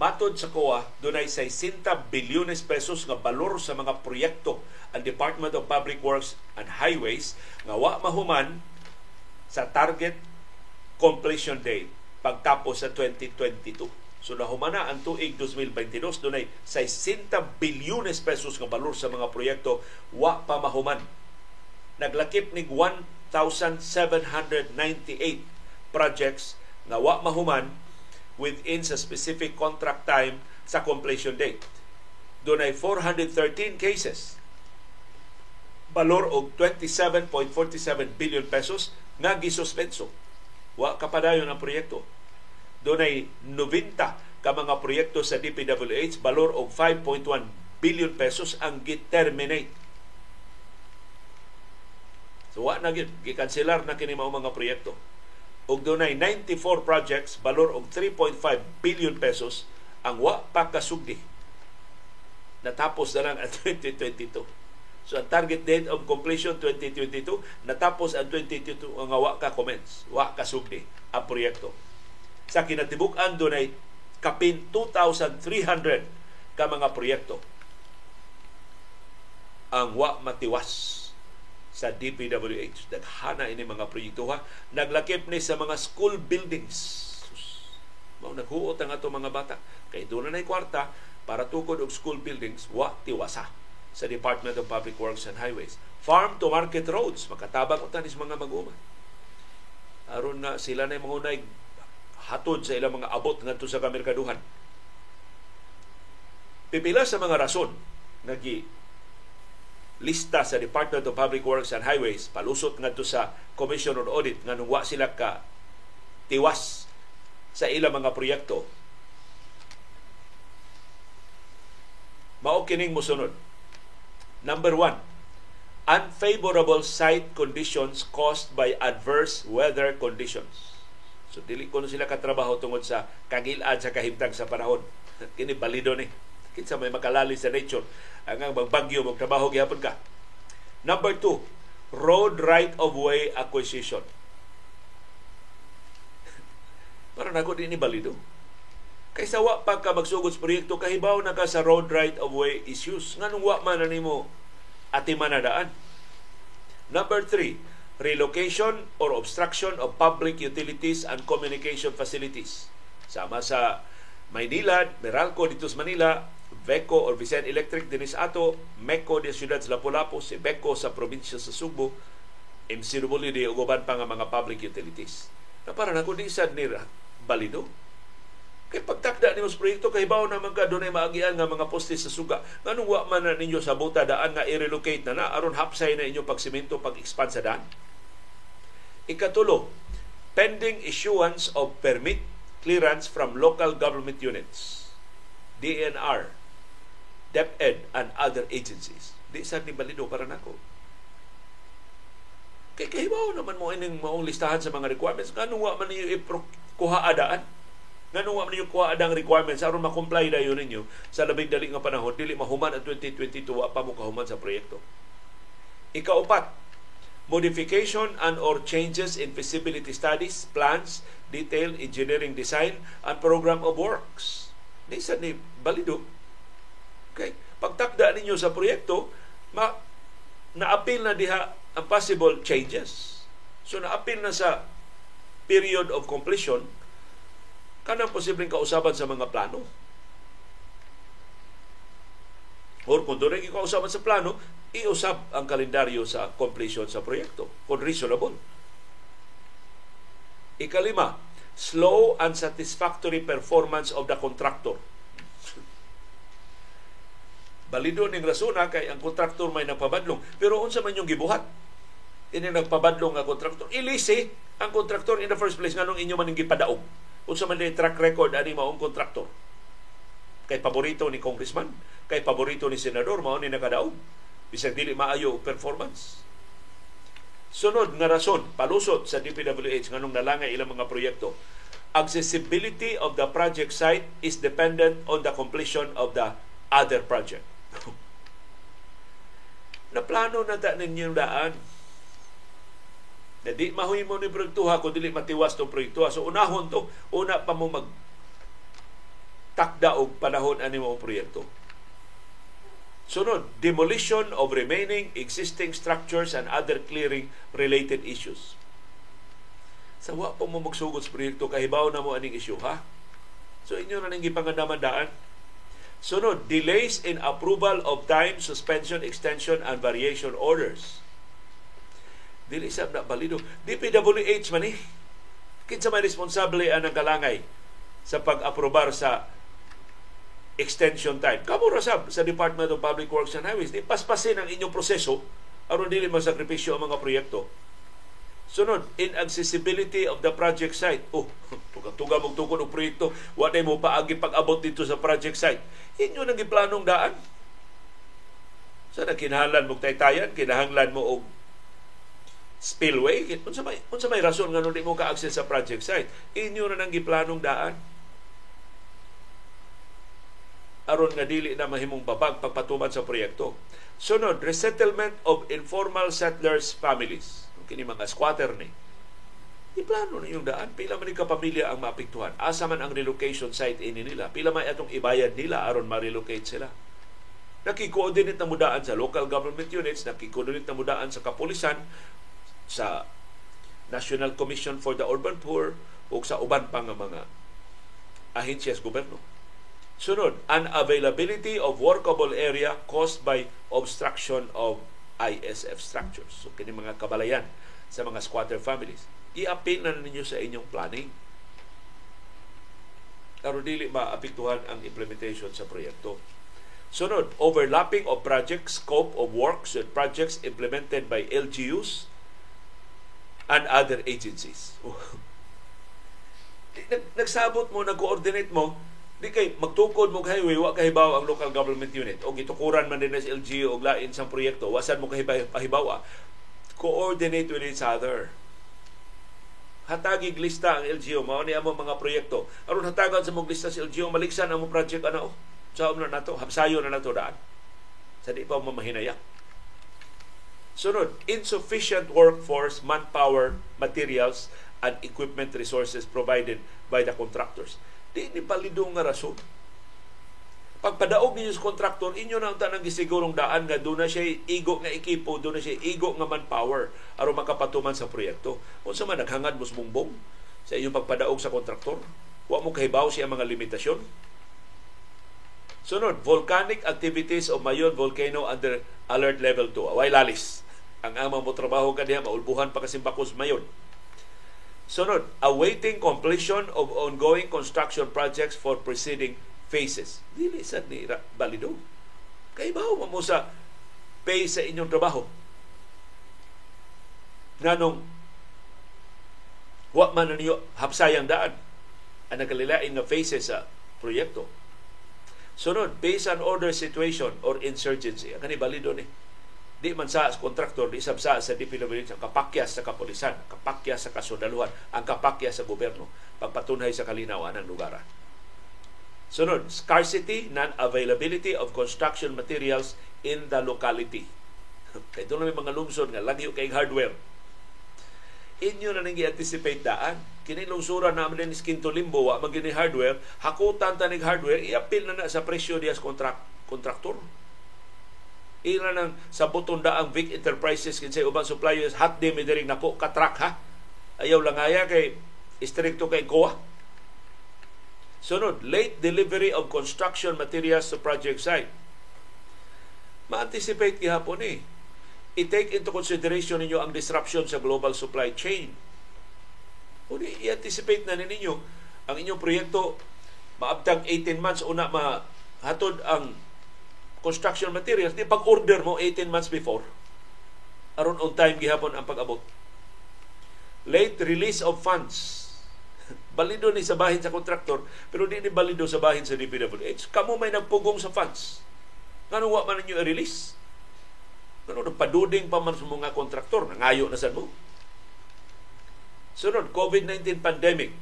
Speaker 1: Matod sa COA, dunay 60 bilyones pesos nga balor sa mga proyekto ang Department of Public Works and Highways nga wa mahuman sa target completion date pagtapos sa 2022. So nahumana ang tuig 2022 dunay 60 bilyones pesos nga balor sa mga proyekto wa pa mahuman. Naglakip nig 1,798 projects nga wa mahuman within sa specific contract time sa completion date. Doon ay 413 cases balor og 27.47 billion pesos nga gisuspenso. Wa kapadayon ang proyekto. Doon ay 90 ka mga proyekto sa DPWH balor og 5.1 billion pesos ang giterminate. So wa na gikanselar na kini mao mga proyekto. Og doon ay 94 projects balor og 3.5 billion pesos ang wa pa kasugdi. Natapos na lang ang 2022. So ang target date of completion 2022 natapos ang 2022 ang wa ka commence, wa ka sugdi ang proyekto. Sa kinatibuk-an doon ay kapin 2,300 ka mga proyekto ang wa matiwas sa DPWH. Daghana ini mga proyekto ha. Naglakip ni sa mga school buildings. Mao naghuot ang ato mga bata. Kay doon na kwarta para tukod og school buildings, wa tiwasa sa Department of Public Works and Highways. Farm to market roads, makatabang utan is mga mag-uma. Aron na sila na mga hatod sa ilang mga abot ngadto sa kamerkaduhan. Pipila sa mga rason nagi lista sa Department of Public Works and Highways palusot ngadto sa Commission on Audit nganong wa sila ka tiwas sa ilang mga proyekto. Mao kining mosunod Number one, unfavorable site conditions caused by adverse weather conditions. So dili ko sila katrabaho tungod sa kagilad sa kahimtang sa panahon. Kini balido ni. Kinsa may makalali sa nature ang magbagyo magtrabaho gihapon ka. Number two, road right of way acquisition. Para nako din ni balido. Kaysa wa pa ka magsugod sa proyekto, kahibaw na ka sa road right of way issues. Nga wa man na nimo ati manadaan. Number three, relocation or obstruction of public utilities and communication facilities. Sama sa Maynila, Meralco dito sa Manila, Veco or Vicente Electric dinis ato, MECO di siyudad sa Lapu-Lapu, si Beco sa probinsya sa Subo, MCW di uguban pa nga mga public utilities. Na para na kundi sad ni balido Kay pagtakda ni mas proyekto kay bawo naman ka dunay maagian nga mga poste sa suga. Nganong wa man na ninyo sa buta daan nga i-relocate na na aron hapsay na inyo pagsimento pag-expand sa daan. Ikatulo, pending issuance of permit clearance from local government units, DNR, DepEd, and other agencies. Di sa ni balido para nako. Kay kahibaw naman mo ining maong listahan sa mga requirements. Ganun wa man ninyo i-kuha adaan Nganong wa ninyo kuha adang requirements aron ma-comply dayon ninyo sa labing dali nga panahon dili mahuman ang 2022 wa mo kahuman sa proyekto. Ikaupat, modification and or changes in feasibility studies, plans, detailed engineering design, and program of works. Di sa ni balido. Okay. Pagtakda ninyo sa proyekto, ma naapil na diha ang possible changes. So naapil na sa period of completion kanang posibleng kausaban sa mga plano. Or kung doon kausaban sa plano, iusab ang kalendaryo sa completion sa proyekto kung reasonable. Ikalima, slow and satisfactory performance of the contractor. Balido ning rasuna kay ang kontraktor may nagpabadlong. Pero unsa man yung gibuhat? Ini nagpabadlong nga kontraktor. Ilisi ang kontraktor in the first place nganong inyo man gipadaog unsa man track record ani maong kontraktor kay paborito ni congressman kay paborito ni senador mao ni nakadaog bisag dili maayo performance sunod nga rason palusot sa DPWH nganong nalangay ilang mga proyekto accessibility of the project site is dependent on the completion of the other project na plano na ta ninyo daan na di mo ni proyektuha kung dili matiwas tong proyektuha. So unahon to, una pa mo mag takda og panahon ani mo proyekto. Sunod, demolition of remaining existing structures and other clearing related issues. Sa wa pa mo magsugod sa proyekto, kahibaw na mo aning issue, ha? So inyo na ning gipangandamandaan. Sunod, delays in approval of time, suspension, extension, and variation orders Dili sab na balido. DPWH man eh. Kinsa may responsable anang kalangay sa pag-aprobar sa extension time. Kamo ra sab sa Department of Public Works and Highways, di paspasin ang inyong proseso aron dili masakripisyo ang mga proyekto. Sunod, inaccessibility of the project site. Oh, tuga-tuga mong tukod og proyekto, wa mo paagi pag-abot dito sa project site. Inyo nang giplanong daan. Sa so, kinahanglan mo taytayan, kinahanglan mo og spillway. Unsa may unsa may rason nga di mo ka-access sa project site? Inyo na nang giplanong daan. aron nga dili na mahimong babag pagpatuman sa proyekto. Sunod, resettlement of informal settlers families. Kini mga squatter ni. Iplano na yung daan. Pila man ka pamilya ang maapektuhan. Asa man ang relocation site ini nila. Pila man atong ibayad nila aron ma-relocate sila. Nakikoordinate na mudaan sa local government units, nakikoordinate na mudaan sa kapulisan, sa National Commission for the Urban Poor o sa uban pa mga ahensya sa gobyerno. Sunod, unavailability of workable area caused by obstruction of ISF structures. So, kini mga kabalayan sa mga squatter families. I-appeal na ninyo sa inyong planning. Pero dili maapektuhan ang implementation sa proyekto. Sunod, overlapping of project scope of works with projects implemented by LGUs and other agencies. Nagsabot mo, nag-coordinate mo, di kay magtukod mo highway wa kahibaw ang local government unit. O gitukuran man din sa LGU og lain sang proyekto wasan mo kahibaw pahibaw coordinate with each other. Hatagig lista ang LGU mao ni amo mga proyekto. Aron hatagan sa mong lista sa LGU maliksan ang mo project ana oh sa na nato hapsayo na nato daan. Sa di pa mamahinayak sunod insufficient workforce manpower materials and equipment resources provided by the contractors Di ni palidong nga rason. Pagpadaog ninyo sa kontraktor, inyo na ang tanang gisigurong daan nga doon na siya igo nga ekipo, doon na siya igo nga manpower aron makapatuman sa proyekto. Kung sa man naghangad mo bumbong sa inyong pagpadaog sa kontraktor, wa mo kahibaw siya mga limitasyon. Sunod, volcanic activities of Mayon Volcano under alert level 2. Away lalis. Ang amang mo trabaho kaniya, maulbuhan pa kasi bakos Mayon Sunod, awaiting completion of ongoing construction projects for preceding phases. Dili sad ni balido. Kay bawo mo sa pay sa inyong trabaho. Nganong wa man niyo hapsayang daan ang nakalilain nga phases sa proyekto. Sunod, based on order situation or insurgency. Ang kanibalido balido ni di man sa kontraktor, di sabsa sa DPWH ang kapakyas sa kapulisan, kapakyas sa kasundaluhan, ang kapakyas sa gobyerno, pagpatunay sa kalinawan ng lugar. Sunod, scarcity, non-availability of construction materials in the locality. Kaya ito may mga lungsod nga lagi kay hardware. Inyo na nang i-anticipate daan. Kini lungsuran namin din Kinto Limbo, wa magini hardware, hakutan tanig hardware, i-appeal na na sa presyo diya sa kontraktor ila nang sa butong daang Vic Enterprises kinsay ubang suppliers hot day mi diri nako katrak ha? Ayaw lang aya kay istrikto kay kuha sunod late delivery of construction materials to project site. Ma-anticipate gihapon eh. I-take into consideration ninyo ang disruption sa global supply chain. Uni, i-anticipate na ninyo ang inyong proyekto. Maabtang 18 months una ma hatod ang construction materials, di pag-order mo 18 months before, aron on time gihapon ang pag-abot. Late release of funds. balido ni sa bahin sa kontraktor, pero di ni balido sa bahin sa DPWH. Kamu may nagpugong sa funds. Ngano wa man ninyo i-release? Ngano nagpaduding pa man sa mga kontraktor, nangayo na sa mo. Sunod, COVID-19 pandemic.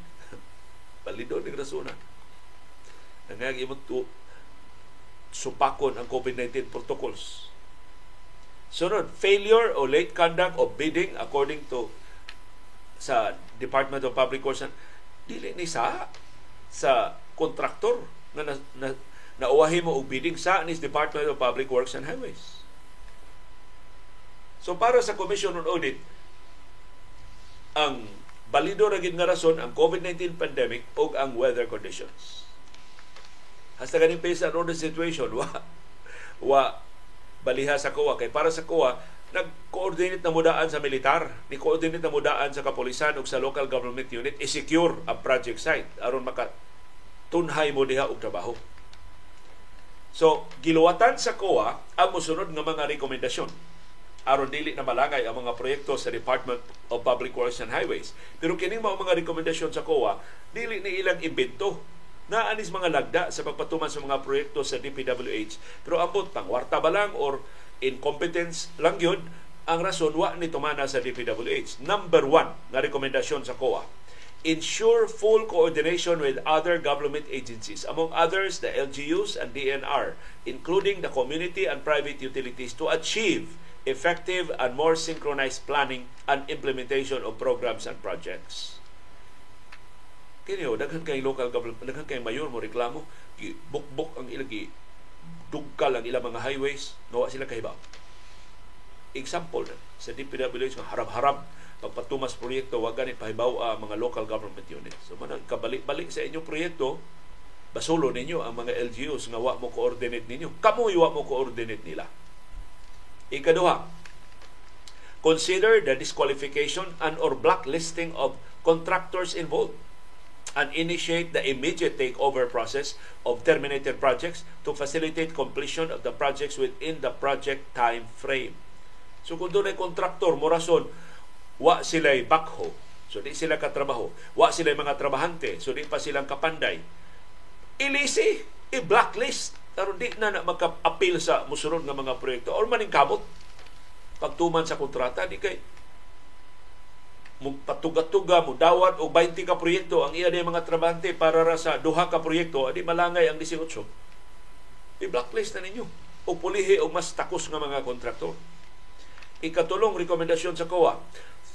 Speaker 1: balido ni rasuna. Nangag imong supakon ang COVID-19 protocols. Sunod, failure o late conduct of bidding according to sa Department of Public Works dili ni sa sa kontraktor na, na, na nauwahi mo og bidding sa ni Department of Public Works and Highways. So para sa Commission on Audit ang balido ra gid nga rason ang COVID-19 pandemic ug ang weather conditions. Hasta ganing pesa road situation, wa wa baliha sa kuwa. Kay para sa kuwa, nag-coordinate na mudaan sa militar, ni coordinate na mudaan sa kapulisan ug sa local government unit i-secure ang project site aron maka tunhay mo diha og trabaho. So, giluwatan sa COA ang musunod nga mga rekomendasyon aron dili na malangay ang mga proyekto sa Department of Public Works and Highways. Pero kining mga rekomendasyon sa COA, dili ni ilang imbento na anis mga lagda sa pagpatuman sa mga proyekto sa DPWH. Pero ambot pangwarta ba lang or incompetence lang yun, ang rason wa ni tumana sa DPWH. Number one na rekomendasyon sa COA, ensure full coordination with other government agencies, among others the LGUs and DNR, including the community and private utilities to achieve effective and more synchronized planning and implementation of programs and projects. Kini o, daghan kay local government, daghan kay mayor mo reklamo, bukbok ang ilagi dugkal ang ilang mga highways, nawa sila kahibaw. Example na, sa DPWH, harap-harap, pagpatumas proyekto, wag ganit pahibaw ang mga local government units. So, man, kabalik-balik sa inyong proyekto, basulo ninyo ang mga LGUs nga wa mo coordinate ninyo. Kamu wa mo coordinate nila. Ikaduha, consider the disqualification and or blacklisting of contractors involved and initiate the immediate takeover process of terminated projects to facilitate completion of the projects within the project time frame. So kung doon ay kontraktor, morason, wa sila'y backho, so di sila katrabaho, wa sila'y mga trabahante, so di pa silang kapanday. Ilisi, i-blacklist, pero di na na magka-appeal sa musunod nga mga proyekto. Or maningkamot pagtuman sa kontrata, di kay mo patuga-tuga mo dawat og 20 ka proyekto ang iya ni mga trabante para ra sa duha ka proyekto adi malangay ang 18 i-blacklist na ninyo. O pulihi og mas takos nga mga kontraktor ikatulong rekomendasyon sa COA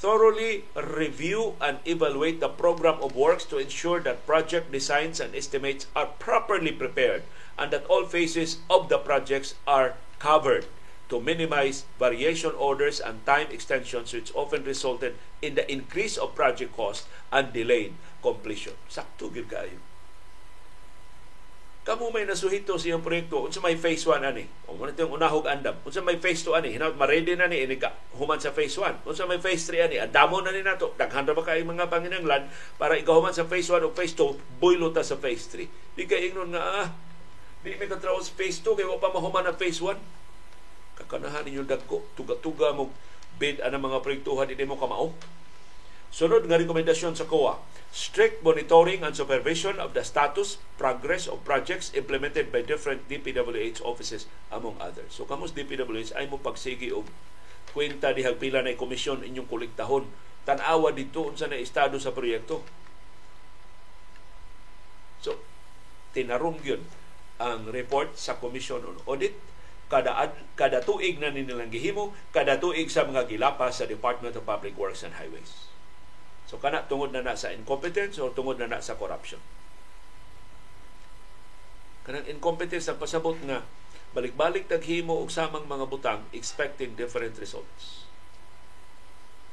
Speaker 1: thoroughly review and evaluate the program of works to ensure that project designs and estimates are properly prepared and that all phases of the projects are covered to minimize variation orders and time extensions which often resulted in the increase of project cost and delayed completion. Sakto gyud kaayo. Kamu may nasuhito sa iyong proyekto, unsa may phase 1 ani? O mo yung unahog andam. Unsa may phase 2 ani? Hinaut ma-ready na ni ini human sa phase 1. Unsa may phase 3 ani? Adamo na ni nato. Daghan ra ba kay mga panginanglan para ikaw human sa phase 1 o phase 2, boylo ta sa phase 3. Di kay ingnon nga ah, di may katrabaho sa phase 2 kay wa pa mahuman ang phase 1 kakanahan ninyo dagko tuga-tuga mo bid ang mga proyektuhan hindi mo kamao sunod nga rekomendasyon sa COA strict monitoring and supervision of the status progress of projects implemented by different DPWH offices among others. So kamos DPWH ay mo pagsigi og kwenta di pila na komisyon inyong kolektahon. Tan-awa dito unsa na estado sa proyekto. So tinarong yun ang report sa Commission on Audit kada kada tuig na nilang gihimo kada tuig sa mga gilapas sa Department of Public Works and Highways. So kana tungod na na sa incompetence o tungod na na sa corruption. Kanang incompetence ang pasabot nga balik-balik taghimo og samang mga butang expecting different results.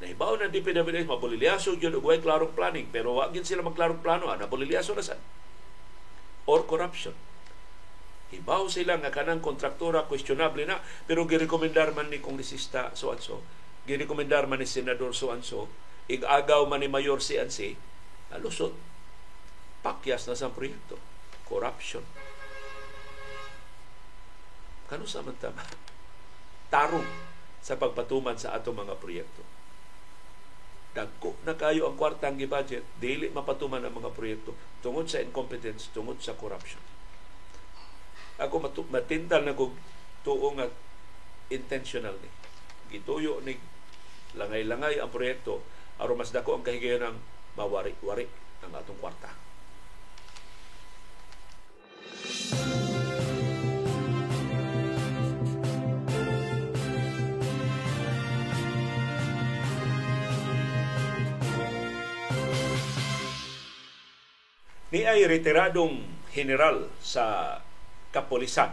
Speaker 1: Nahibaw na DPWH mabulilyaso yun og klarong planning pero wa gyud sila magklarong plano ana bulilyaso na sa or corruption Hibaw sila nga kanang kontraktora questionable na pero girekomendar man ni kongresista so and so. Girekomendar man ni senador so and so. Igagaw man ni mayor si ansi. Alusot. Pakyas na sa proyekto. Corruption. Kano sa man tama? Tarong sa pagpatuman sa ato mga proyekto. Dagko na kayo ang kwartang gi-budget, dili mapatuman ang mga proyekto tungod sa incompetence, tungod sa corruption ako matu- matintal na kog tuo nga intentional ni gituyo ni langay-langay ang proyekto aron mas dako ang kahigayon ng mawari-wari ang atong kwarta. Ni ay retiradong general sa kapulisan.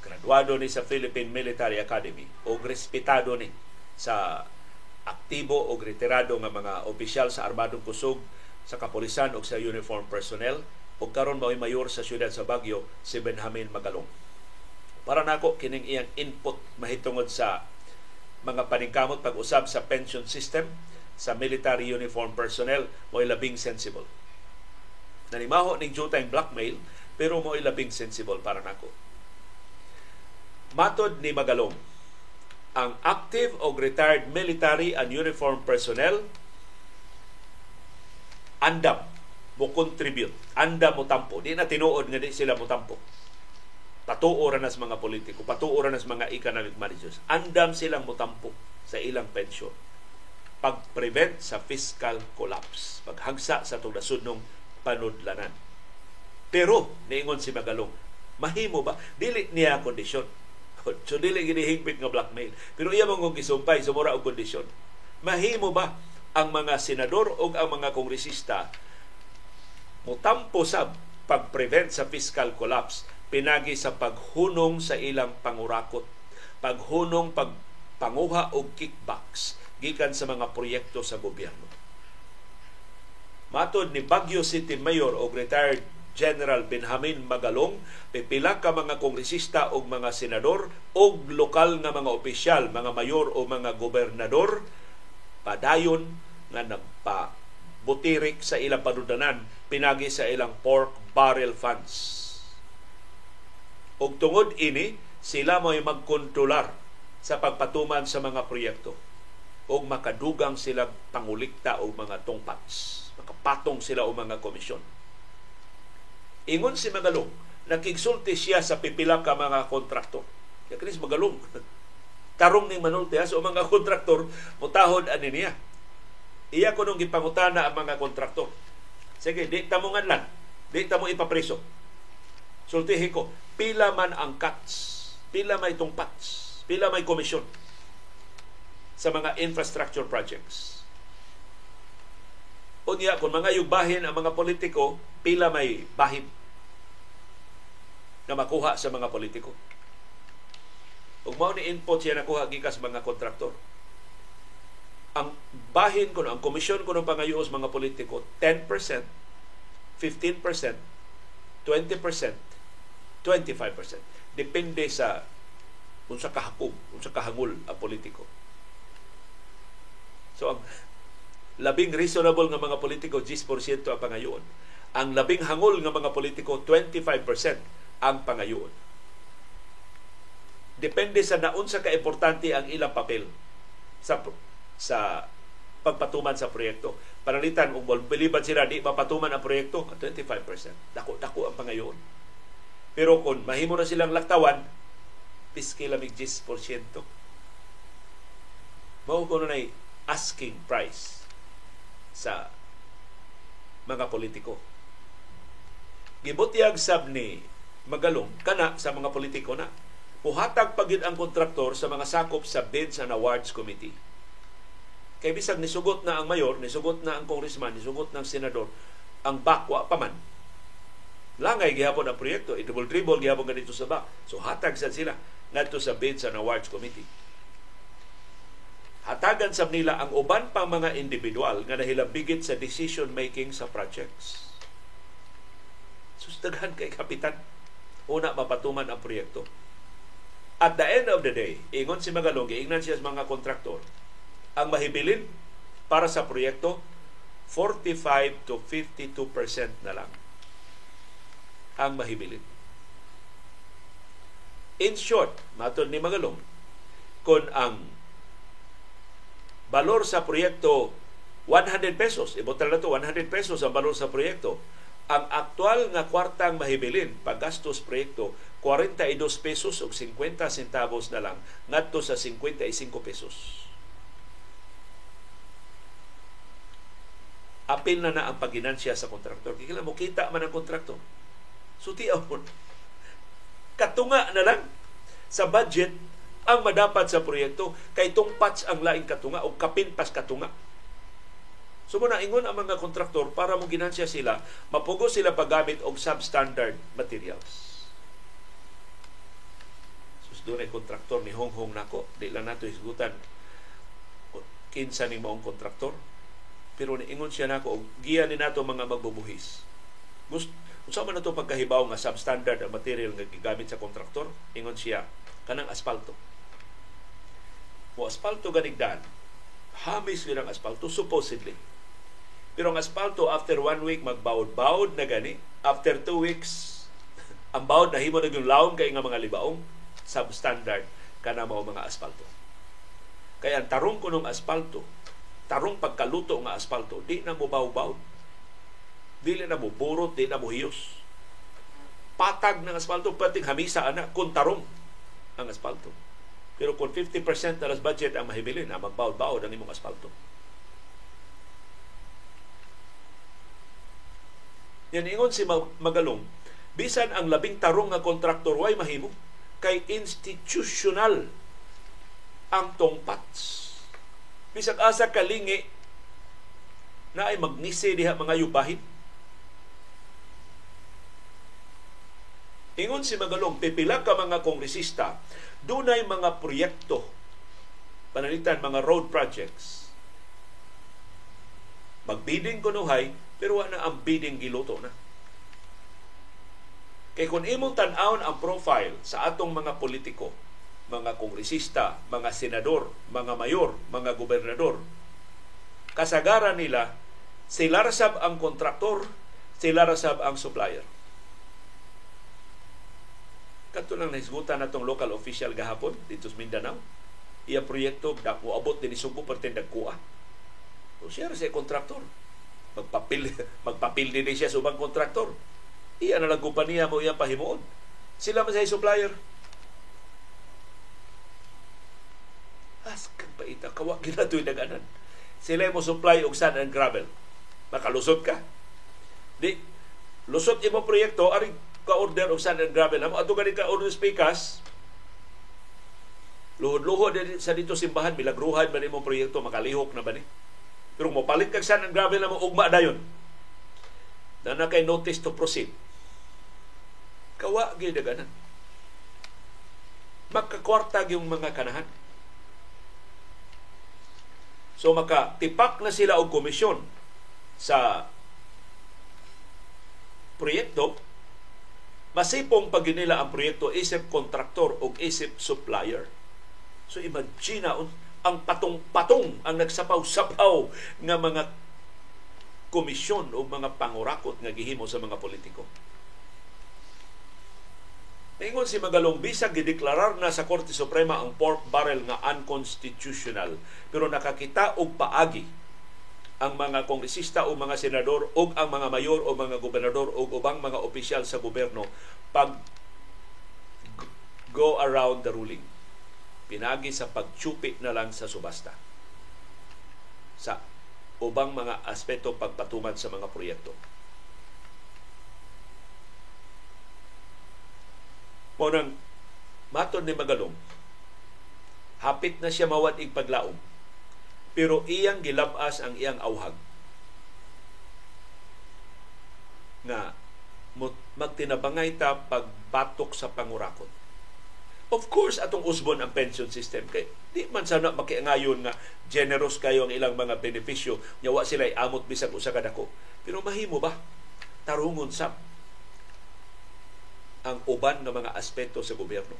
Speaker 1: Graduado ni sa Philippine Military Academy o respetado ni sa aktibo o retirado nga mga opisyal sa Armadong Kusog sa kapulisan o sa uniform personnel o karon mao mayor sa siyudad sa Baguio si Benjamin Magalong. Para nako kining iyang input mahitungod sa mga paningkamot pag-usab sa pension system sa military uniform personnel mo labing sensible. Nanimaho ning jutay blackmail pero mo labing sensible para nako. Matod ni Magalong, ang active o retired military and uniform personnel andam mo contribute, andam mo tampo. Di na tinuod nga di sila mo tampo. Patuo nas mga politiko, patuo nas mga economic managers. Andam silang mo tampo sa ilang pensyon pag-prevent sa fiscal collapse, paghagsa sa tugasudnong panudlanan. Pero, niingon si Magalong, mahimo ba? Dili niya kondisyon. So, dili ginihigpit nga blackmail. Pero iya mong gisumpay, sumura og kondisyon. Mahimo ba ang mga senador o ang mga kongresista mutampo sa pag-prevent sa fiscal collapse pinagi sa paghunong sa ilang pangurakot, paghunong pagpanguha og kickbacks gikan sa mga proyekto sa gobyerno. Matod ni Baguio City Mayor o retired General Benjamin Magalong, pipila ka mga kongresista o mga senador o lokal nga mga opisyal, mga mayor o mga gobernador, padayon nga nagpa butirik sa ilang panudanan pinagi sa ilang pork barrel funds. Og tungod ini, sila mo'y magkontrolar sa pagpatuman sa mga proyekto o makadugang silang pangulikta o mga tungpats. Makapatong sila o mga komisyon. Ingon si Magalong, nakigsulti siya sa pipila ka mga kontraktor. Ya Chris Magalong, tarong ni manulti o mga kontraktor, mutahod ani niya. Iya ko nung gipangutana ang mga kontraktor. Sige, di ta mo lang. Di ta mo ipapreso. Sultihin ko, pila man ang cuts, pila may tungpats, pila may komisyon sa mga infrastructure projects. Unya, kung mga yugbahin ang mga politiko, pila may bahin na makuha sa mga politiko. Ug mao ni input siya nakuha gikas mga kontraktor. Ang bahin ko ang komisyon ko ng pangayos mga politiko 10%, 15%, 20%, 25%. Depende sa unsa kahakog, unsa kahangol ang politiko. So ang labing reasonable nga mga politiko 10% ang pangayoon. Ang labing hangol nga mga politiko 25% ang pangayoon. Depende sa naun sa kaimportante ang ilang papel sa sa pagpatuman sa proyekto. Panalitan kung biliban sila di mapatuman ang proyekto, 25%. Dako dako ang pangayoon. Pero kung mahimo na silang laktawan, piski lamig 10%. Mao ko na asking price sa mga politiko. Gibutyag sab ni Magalong kana sa mga politiko na puhatag pagid ang kontraktor sa mga sakop sa Bids and Awards Committee. Kay bisag nisugot na ang mayor, nisugot na ang congressman, nisugot na ang senador, ang bakwa pa man. Langay gihapon ang proyekto, i-dribble gihapon ganito sa bak. So hatag sa sila ngadto sa Bids and Awards Committee hatagan sa nila ang uban pang mga individual nga nahilabigit sa decision making sa projects. Sustaghan kay kapitan una mapatuman ang proyekto. At the end of the day, ingon si Magalong, ingnan siya sa mga kontraktor, ang mahibilin para sa proyekto 45 to 52% na lang ang mahibilin. In short, matod ni Magalong, kung ang balor sa proyekto 100 pesos. Ibotal na to 100 pesos ang balor sa proyekto. Ang aktual nga kwartang mahibilin paggastos proyekto 42 pesos ug 50 centavos na lang ngadto sa 55 pesos. Apil na na ang paginansya sa kontraktor. Kaya mo kita man ang kontraktor. Suti so, Katunga na lang sa budget ang madapat sa proyekto kay tungpats ang laing katunga o kapintas katunga. So muna ingon ang mga kontraktor para mo ginansya sila, mapugo sila paggamit og substandard materials. Sus doon ay kontraktor ni Hong Hong nako, di lang nato isgutan kinsa ni maong kontraktor. Pero niingon siya nako og giya ni nato mga magbubuhis. Gusto Unsa man nato pagkahibaw nga substandard ang material nga gigamit sa kontraktor? Ingon siya kanang asfalto mo asfalto ganigdan hamis yun ang asfalto supposedly pero ang asfalto after one week magbawod-bawod na gani. After two weeks ang bawod na himo na yung laon kay nga mga libaong substandard kana mao mga asfalto kaya ang tarong kunong asfalto tarong pagkaluto nga asfalto di na mo bawod dili na mo burot di na mo hiyos. Patag ng asfalto pati hamisa ana kung tarong ang asfalto pero kung 50% na budget ang mahibilin, ang magbawod-bawod ang imong asfalto. Yan ingon si Magalong, bisan ang labing tarong nga kontraktor way mahimo kay institutional ang tongpats. Bisag asa kalingi na ay magnisi diha mga yubahin. Ingon si Magalong, pipila ka mga kongresista dunay mga proyekto panalitan mga road projects magbidding kunuhay pero wala ang bidding giluto na kay kung imong tan-awon ang profile sa atong mga politiko mga kongresista, mga senador, mga mayor, mga gobernador kasagaran nila sila rasab ang kontraktor, sila rasab ang supplier Kato lang nahisgutan natong local official gahapon dito sa Mindanao. Iya proyekto da moabot din isugo perten dagkuha. O siya sa kontraktor. Magpapil magpapil din siya sa ubang kontraktor. Iya na lang kumpanya mo iya pahimuon. Sila man sa supplier. Askan pa ita, kawa gila ito'y naganan. Sila mo supply og sand and gravel. Makalusot ka. Di, lusot imo proyekto, aring ka-order og sand and gravel. Amo ato gani ka-order speakers, luhod-luhod sa dito simbahan, milagruhan ba ni mo proyekto, makalihok na ba ni? Pero mo palit kag sand and gravel na mo ugma dayon. Na na kay notice to proceed. Kawa gyud ganan. Magkakwarta yung mga kanahan. So maka tipak na sila og komisyon sa proyekto masipong pag nila ang proyekto isip kontraktor o isip supplier. So imagine na ang patong-patong ang nagsapaw-sapaw nga mga komisyon o mga pangurakot nga gihimo sa mga politiko. Ingon si Magalong bisag gideklarar na sa Korte Suprema ang pork barrel nga unconstitutional pero nakakita og paagi ang mga kongresista o mga senador o ang mga mayor o mga gobernador o ubang mga opisyal sa gobyerno pag go around the ruling. Pinagi sa pagchupi na lang sa subasta. Sa ubang mga aspeto pagpatuman sa mga proyekto. Munang maton ni Magalong, hapit na siya mawad ig paglaom pero iyang gilabas ang iyang awhag nga magtinabangay ta pagbatok sa pangurakot. Of course, atong usbon ang pension system. Kay di man sana makiangayon nga generous kayo ang ilang mga benepisyo. Nyawa sila amot bisag usa ka dako. Pero mahimo ba? Tarungon sa ang uban ng mga aspeto sa gobyerno.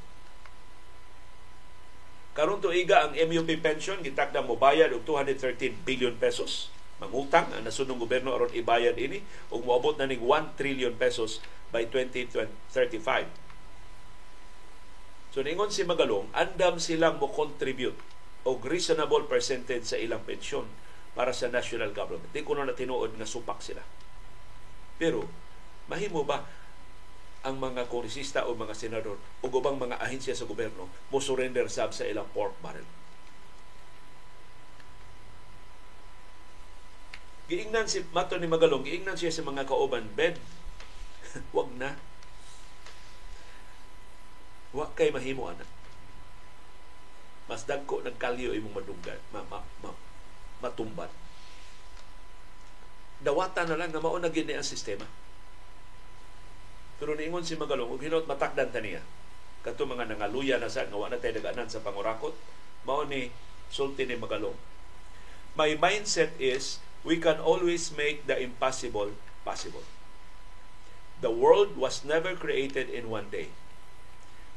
Speaker 1: Karon tuiga ang MUP pension gitakdang mo bayad og 213 billion pesos. Mangutang ang nasunong gobyerno aron ibayad ini ug moabot na ning 1 trillion pesos by 2035. So ningon si Magalong, andam silang mo contribute og reasonable percentage sa ilang pensyon para sa national government. Di ko na tinuod nga supak sila. Pero mahimo ba ang mga kongresista o mga senador o ubang mga ahensya sa gobyerno mo surrender sab sa ilang pork barrel. Giingnan si Mato ni Magalong, giingnan siya sa mga kauban, Ben, wag na. Wa kay mahimo ana. Mas dagko nagkalyo imong madunggan, ma, ma, ma, matumbat. Dawata na lang nga mao na gini ang sistema pero niingon si Magalong, ug hinot matakdan ta niya. Kato mga nangaluya na sa nga na tayo naganan sa pangurakot, mao ni sulti ni Magalong. My mindset is we can always make the impossible possible. The world was never created in one day.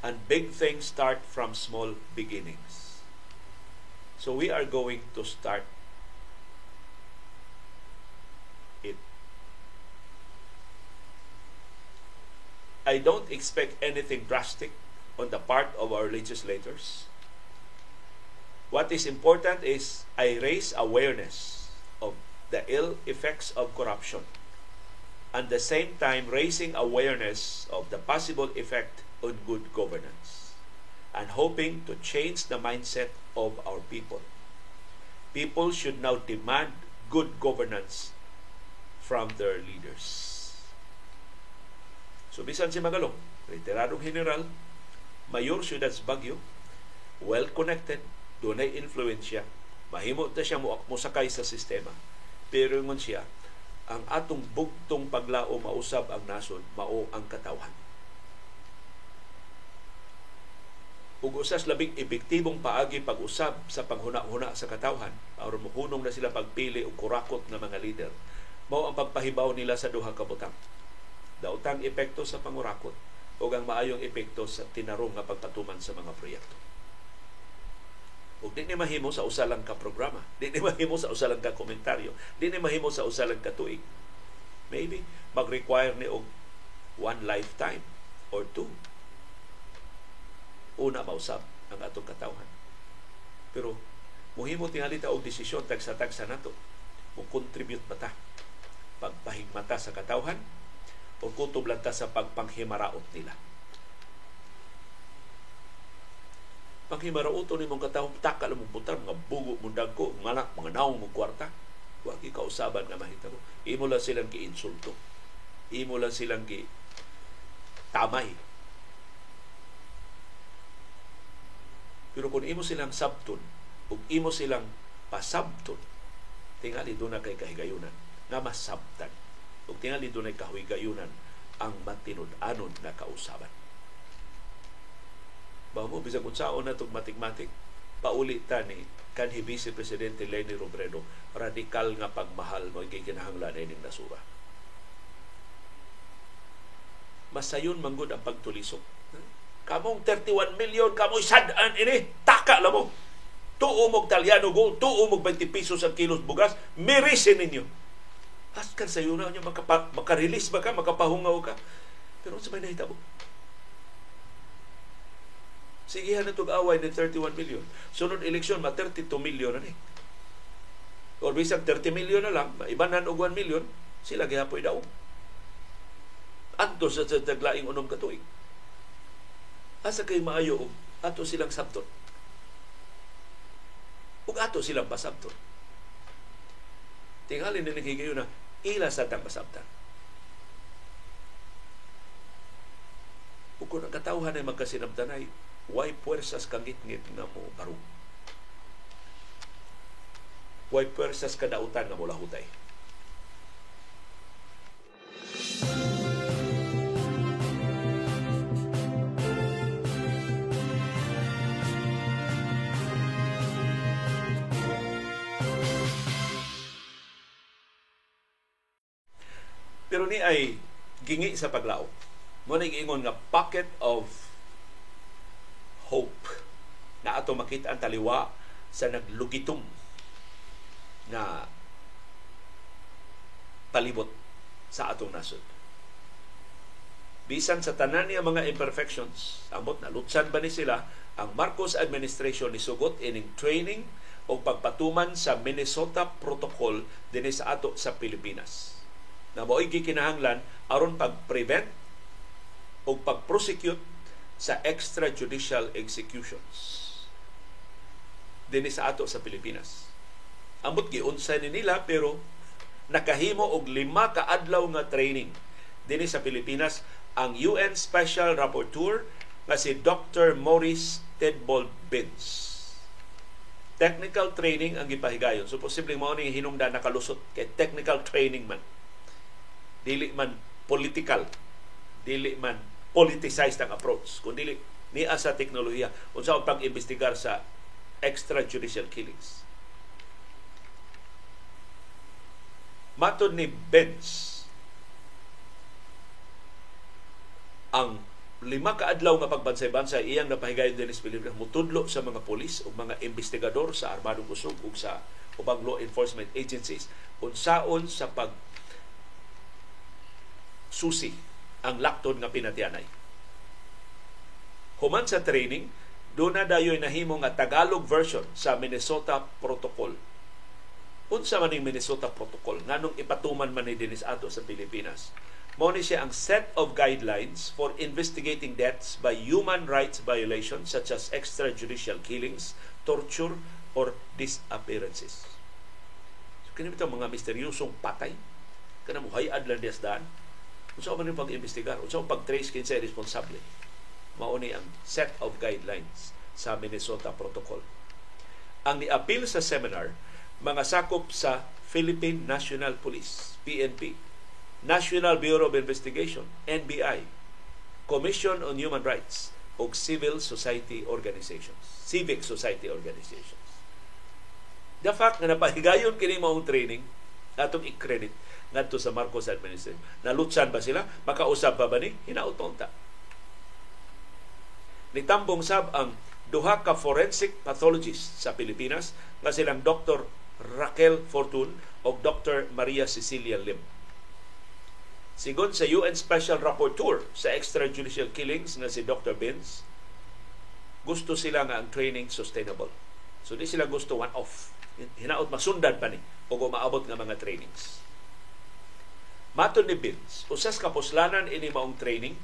Speaker 1: And big things start from small beginnings. So we are going to start it. I don't expect anything drastic on the part of our legislators. What is important is I raise awareness of the ill effects of corruption and the same time raising awareness of the possible effect on good governance and hoping to change the mindset of our people. People should now demand good governance from their leaders. So bisan si Magalong, retiradong general, mayor siyudad sa Bagyo, well connected, dunay influensya, mahimo ta siya mo musakay sa sistema. Pero ngon siya, ang atong bugtong paglao mausab ang nasod, mao ang katawhan. ug usas labing epektibong paagi pag-usab sa panghuna-huna sa katawhan aron mohunong na sila pagpili og kurakot nga mga leader. Mao ang pagpahibaw nila sa duha ka butang. Daotang epekto sa pangurakot o ang maayong epekto sa tinarong nga pagpatuman sa mga proyekto ug di ni mahimo sa usa lang ka programa di ni mahimo sa usa lang ka komentaryo di ni mahimo sa usa lang ka tuig maybe mag-require ni og one lifetime or two una mausab ang atong katawhan. Pero muhimo tingali ta og desisyon tagsa-tagsa nato. Mo contribute ba ta pagpahigmata sa katawhan o lang ta sa pagpanghimaraot nila. Panghimaraot ni mong katawhan taka lang mong putar, mga bugo mong dagko, mga anak, mga naong mong kwarta. Huwag kausaban nga mahitabo. Imo lang silang gi-insulto. Imo lang silang gi tamay Pero kung imo silang sabton, ug imo silang pasabton, tingali doon na kay kahigayunan nga masabtan. Ug tingali doon na kahigayunan ang matinud-anon nga kausaban. Ba mo bisag unsaon na tong matik-matik pauli ta ni kanhi Vice Presidente Leni Robredo radikal nga pagmahal mo gikinahanglan ining nasura. Masayon manggod ang pagtulisok Kamong 31 million, kamoy sadan ini, taka lang mo. Tuo mong Talyano gold, tuo mong 20 pesos ang kilos bugas, mirisin ninyo. Askan sa iyo na nyo, makapa, makarelease ba ka, makapahungaw ka. Pero sa may nahitabo. Sigihan na away ni 31 million. Sunod eleksyon, ma 32 million na ni. Or bisag 30 million na lang, ibanan og 1 million, sila gihapoy daw. Anto sa taglaing unom katuig asa kay maayo og ato silang sabton ug ato silang pasabton tingali ni higayon na ila sa tang pasabtan ug kung ang katawhan ay magkasinabtanay way puwersas kang ngit nga mo barong way puwersas kadautan nga mo lahutay Pero ni ay gingi sa paglaom. Mo na ingon nga pocket of hope na ato makita ang taliwa sa naglugitom na palibot sa atong nasod. Bisan sa tanan niya mga imperfections, ambot na lutsan ba ni sila, ang Marcos administration ni sugot ining training o pagpatuman sa Minnesota Protocol dinhi sa ato sa Pilipinas na mo'y gikinahanglan aron pag-prevent o pag-prosecute sa extrajudicial executions dinhi sa ato sa Pilipinas. Ambot giunsay ni nila pero nakahimo og lima ka adlaw nga training dinhi sa Pilipinas ang UN Special Rapporteur nga si Dr. Maurice Tedbold Benz. Technical training ang gipahigayon. So posibleng mao ni hinungdan nakalusot kay technical training man dili man political dili man politicized ang approach kun dili ni sa teknolohiya unsa ang pag-imbestigar sa extrajudicial killings. Matod ni Benz ang lima ka adlaw nga pagbansay-bansay iyang napahigayon din sa mutudlo sa mga polis o mga investigador sa armadong kusog ug sa ubang law enforcement agencies. Unsaon sa pag susi ang lakton nga pinatianay. Human sa training, doon na dayoy nahimo nga Tagalog version sa Minnesota Protocol. Unsa man ning Minnesota Protocol nganong ipatuman man ni dinis ato sa Pilipinas Mao ni siya ang set of guidelines for investigating deaths by human rights violations such as extrajudicial killings, torture, or disappearances. So, kini mga misteryosong patay, kana mo hayad lang daan. Unsa man pag-imbestigar, unsa pag-trace kinsa responsable. Mao ni ang set of guidelines sa Minnesota Protocol. Ang ni-appeal sa seminar mga sakop sa Philippine National Police, PNP, National Bureau of Investigation, NBI, Commission on Human Rights, o civil society organizations, civic society organizations. The fact na napahigayon kini maong training, atong i-credit ngadto sa Marcos administration. Nalutsan ba sila? Makausap pa ba ni? Hinauton ta. Nitambong sab ang duha ka forensic pathologist sa Pilipinas nga silang Dr. Raquel Fortun o Dr. Maria Cecilia Lim Sigon sa UN Special Rapporteur sa extrajudicial killings na si Dr. Benz, gusto sila nga ang training sustainable. So di sila gusto one-off. Hinaot masundan pa ni o maabot nga mga trainings. Matod ni Benz, usas kapuslanan ini maong training,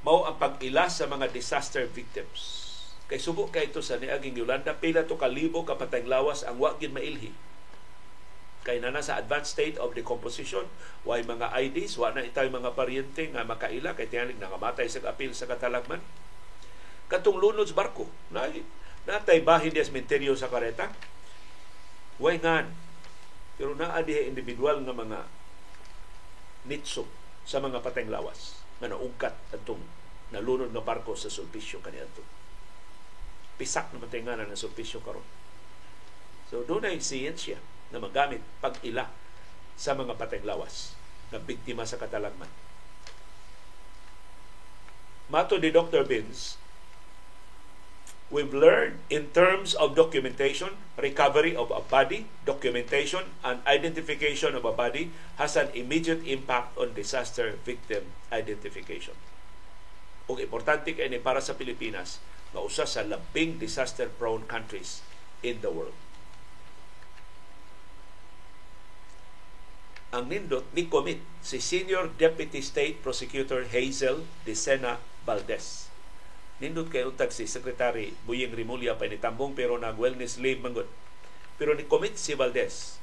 Speaker 1: mao ang pag-ila sa mga disaster victims. Kay subo kay ito sa niaging Yolanda, pila to kalibo kapatayng lawas ang wagin mailhi. Kay na sa advanced state of decomposition way mga IDs wa na itay mga paryente nga makaila kay tiyanig nangamatay sa apil sa katalagman. Katong lunod sa barko na natay bahin di sementeryo sa kareta? Way ngan? Pero naa individual nga mga nitso sa mga pateng lawas nga naugkat atong nalunod na barko sa sulpisyo kaniadto pisak na matinganan ng sulpisyo karon so doon ay siyensya na magamit pag-ila sa mga pateng lawas na biktima sa katalagman. Mato ni Dr. Bins, we've learned in terms of documentation, recovery of a body, documentation, and identification of a body has an immediate impact on disaster victim identification. Ug importante kay ni para sa Pilipinas nga usa sa labing disaster-prone countries in the world. ang nindot ni commit si Senior Deputy State Prosecutor Hazel De Sena Valdez. Nindot kay untag si Secretary Buying Rimulya pa ni Tambong pero nag wellness leave manggod. Pero ni commit si Valdez.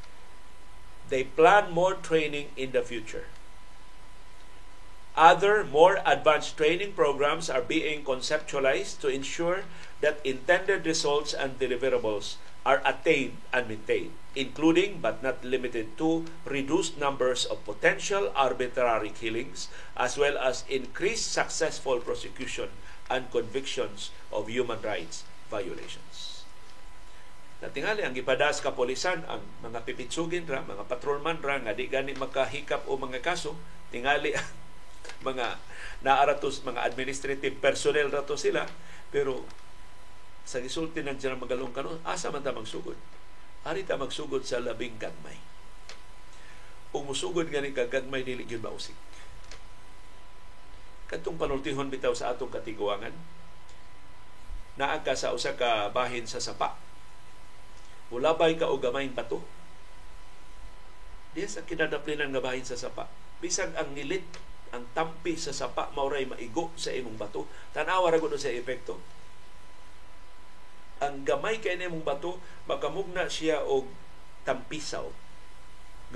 Speaker 1: They plan more training in the future. Other more advanced training programs are being conceptualized to ensure that intended results and deliverables are attained and maintained, including but not limited to reduced numbers of potential arbitrary killings, as well as increased successful prosecution and convictions of human rights violations. Natingali ang ipadas kapolisan ang mga pipitsugin ra, mga patrolman ra nga di gani makahikap o mga kaso, tingali ang mga naaratos mga administrative personnel rato sila pero sa gisulti ng dyan magalong kanon, asa man ta magsugod? Ari ta magsugod sa labing gagmay. Kung musugod gani kagagmay, dili yun mausik. Katong panultihon bitaw sa atong katiguangan, naagka sa usa ka bahin sa sapa. Ulabay ka og gamayng bato. Diya sa kinadaplinan nga bahin sa sapa. Bisag ang nilit, ang tampi sa sapa, mauray maigo sa imong bato. Tanawa ra sa epekto ang gamay kay mong bato makamugna siya og tampisaw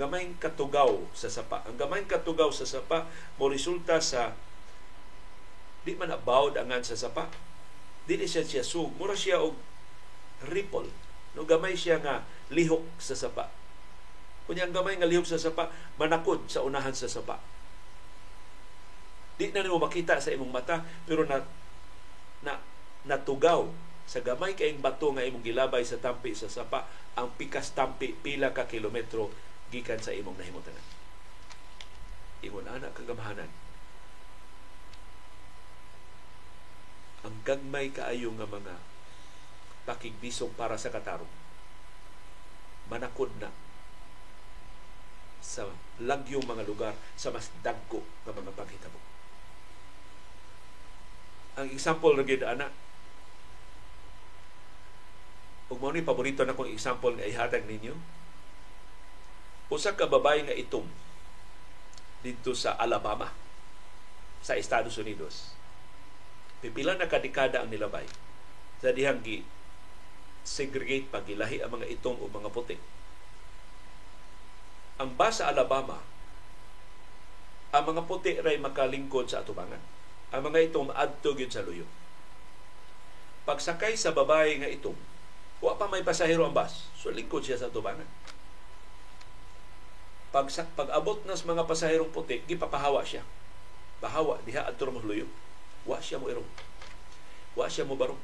Speaker 1: gamay katugaw sa sapa ang gamay katugaw sa sapa mo resulta sa di man abawd angan sa sapa. Dili siya siya sug. Mura siya og ripple. No gamay siya nga lihok sa sapa. Kunya ang gamay nga lihok sa sapa manakod sa unahan sa sapa. Di na nimo makita sa imong mata pero na na natugaw sa gamay kaing bato nga imong gilabay sa tampi sa sapa ang pikas tampi pila ka kilometro gikan sa imong nahimutanan ingon ana kagamahanan ang gagmay kaayo nga mga pakigbisog para sa katarong manakod na sa lagyong mga lugar sa mas dagko nga mga paghitabo. Ang example na gid ana ug mao ni paborito na kong example nga ihatag ninyo. Usa ka babae nga itom dito sa Alabama sa Estados Unidos. Pipila na kadekada ang nilabay sa dihang gi segregate pagilahi ang mga itom o mga puti ang basa Alabama, ang mga puti ray makalingkod sa atubangan. Ang mga itong adto gyud sa luyo. Pagsakay sa babae nga itong, wa pa may pasahero ang bus, so lingkod siya sa atubangan. Pag, pag abot nas mga pasaherong puti, gipapahawa siya. Pahawa, diha adto mo luyo. Wa siya mo irong. Wa siya mo barong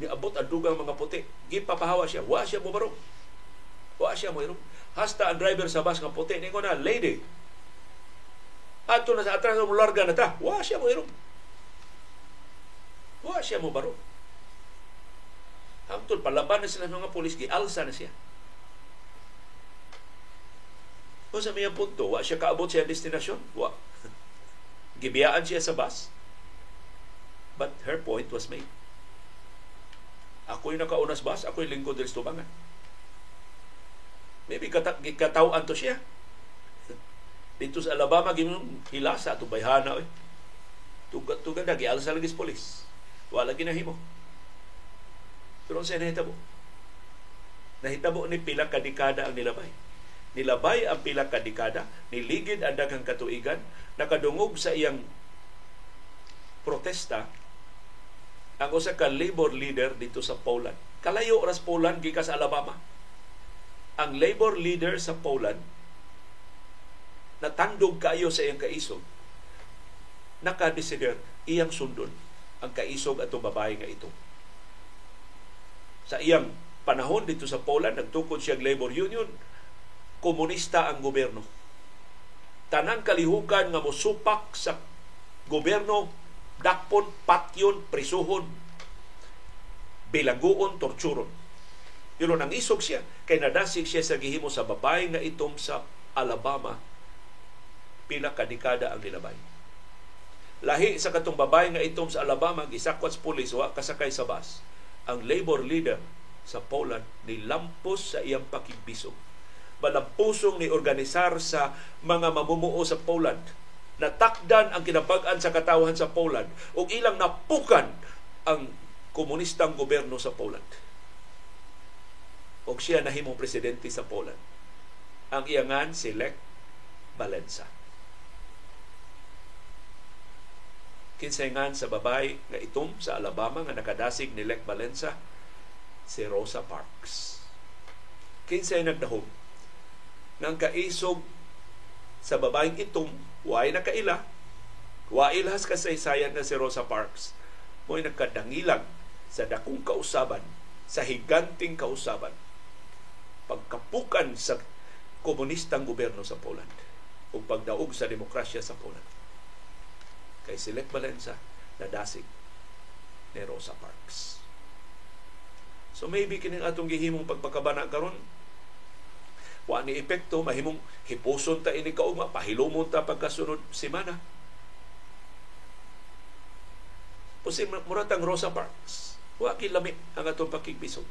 Speaker 1: niabot ang dugang mga puti. Gipapahawa siya. Wa siya mo barong. Wa siya mo irong. Hasta ang driver sa bus nga puti. Ningo na, lady. Ato na sa atras mo larga na ta. Wa siya mo irong. Wa siya mo barong. Hangtod, palaban na sila ng mga polis, gialsa na siya. Kung sa mga punto, wa siya kaabot siya destinasyon. Wa. Gibiyaan siya sa bus. But her point was made. Ako'y nakaunas bas, ako'y lingkod del tubangan. Maybe kata, katawan to siya. Dito sa Alabama, ginong hilasa, ito bayhana. Eh. Tugat na, gialsa lagi polis. Wala ginahimo. Pero sa nahitabo. Nahitabo ni pila kadikada ang nilabay. Nilabay ang pila kadikada, niligid ang daghang katuigan, nakadungog sa iyang protesta ang usa ka labor leader dito sa Poland. Kalayo ras Poland gikas Alabama. Ang labor leader sa Poland natandog kayo sa iyang kaisog nakadesider iyang sundon ang kaisog ato babae nga ito. Sa iyang panahon dito sa Poland, nagtukod siyang labor union, komunista ang gobyerno. Tanang kalihukan nga mosupak sa gobyerno dakpon, patyon, prisuhon, bilaguon, torturon. Yun ang isog siya. Kay nadasig siya sa gihimo sa babae nga itom sa Alabama. Pila kadikada ang nilabay. Lahi sa katong babae nga itom sa Alabama, gisakwat sa pulis, wa kasakay sa bus. Ang labor leader sa Poland nilampos sa iyang pakigbisog. Malampusong ni organisar sa mga mamumuo sa Poland natakdan ang kinapag-an sa katawhan sa Poland ug ilang napukan ang komunistang gobyerno sa Poland. Og siya nahimong presidente sa Poland. Ang iyangan si Lech Valensa. Kinsayngan sa babay nga itom sa Alabama nga nakadasig ni Lech Valensa si Rosa Parks. Kinsay nagdahom nang kaisog sa babaeng itom Way nakaila. Way lahas kasaysayan na si Rosa Parks. Mo'y nagkadangilang sa dakong kausaban, sa higanting kausaban, pagkapukan sa komunistang gobyerno sa Poland o pagdaog sa demokrasya sa Poland. Kay si Lech Valenza, nadasig ni Rosa Parks. So maybe kining atong gihimong pagpakabana karon wa ni epekto mahimong hipuson ta ini kaugma pahilumon ta pagkasunod semana. Pusin muratang Rosa Parks wa kilami ang atong pakigbisog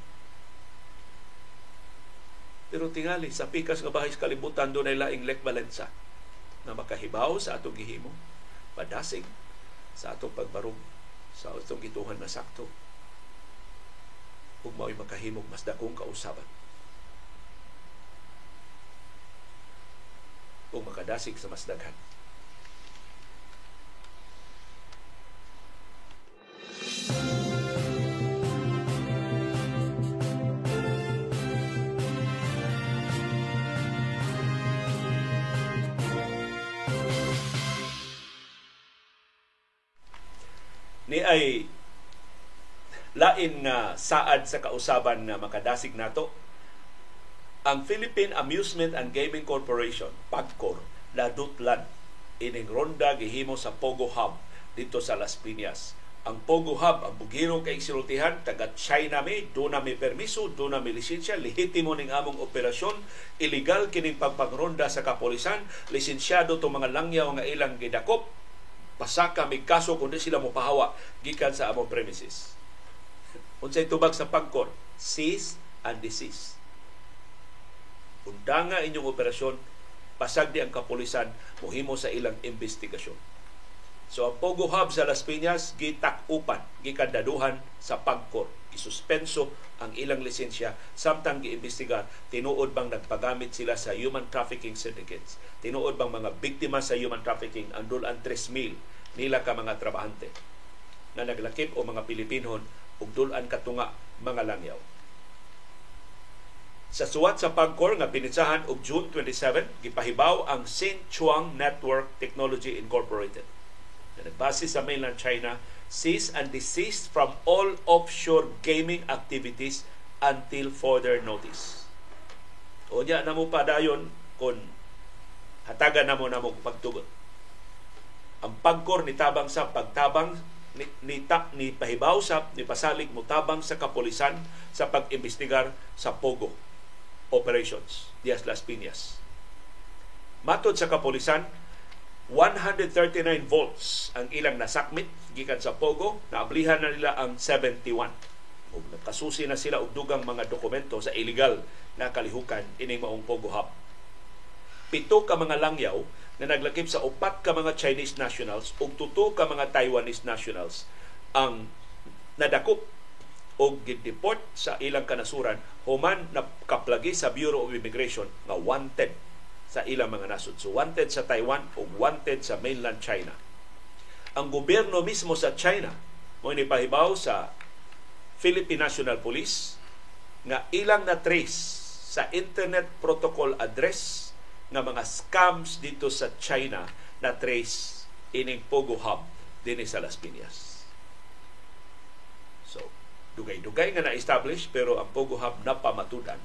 Speaker 1: pero tingali sa pikas nga bahay kalibutan doon ay laing Lek Valenza na makahibaw sa atong gihimo padasig sa atong pagbarog sa atong gituhan na sakto. Ug mao'y makahimog mas dakong kausaban o makadasig sa mas daghan. ni ay lain nga saad sa kausaban na makadasig nato ang Philippine Amusement and Gaming Corporation, PAGCOR, ladutlan ining ronda gihimo sa Pogo Hub dito sa Las Piñas. Ang Pogo Hub, ang bugiro kay sinultihan, taga China mi, do na mi permiso, do na mi lisensya, lehitimo ning among operasyon, illegal kining pagpagronda sa kapolisan, lisensyado to mga langyaw nga ilang gidakop, pasaka may kaso kundi sila mo pahawa gikan sa among premises. Unsay tubag sa pagkor, cease and desist. Undanga inyong operasyon, pasag di ang kapulisan, muhimo sa ilang investigasyon. So ang Pogo Hub sa Las Piñas gitak-upan, gikandaduhan sa pagkor. Isuspenso ang ilang lisensya samtang giimbestigar tinuod bang nagpagamit sila sa human trafficking syndicates. Tinuod bang mga biktima sa human trafficking ang 3,000 nila ka mga trabahante na naglakip o mga Pilipinon ug dulan katunga mga langyaw. Sa suwat sa pagkor nga pinitsahan og June 27, gipahibaw ang St. Chuang Network Technology Incorporated na sa mainland China, cease and desist from all offshore gaming activities until further notice. O niya na mo pa dayon kung hatagan na mo na mo pagtugon. Ang pagkor ni tabang sa pagtabang ni, ni, ta, ni pahibaw sa ni pasalig mo tabang sa kapolisan sa pag-imbestigar sa Pogo operations Dias Las Piñas. Matod sa kapolisan, 139 volts ang ilang nasakmit gikan sa Pogo, naablihan na nila ang 71. Ug nakasusi na sila og dugang mga dokumento sa illegal na kalihukan ini maong Pogo Hub. Pito ka mga langyaw na naglakip sa upat ka mga Chinese nationals ug tuto ka mga Taiwanese nationals ang nadakop o gideport sa ilang kanasuran human na kaplagi sa Bureau of Immigration nga wanted sa ilang mga nasod. So wanted sa Taiwan o wanted sa mainland China. Ang gobyerno mismo sa China mo pahibaw sa Philippine National Police nga ilang na trace sa internet protocol address nga mga scams dito sa China na trace ining Pogo Hub dinhi sa Las Piñas. Dugay-dugay nga na-establish pero ang Pogo Hub na pamatudan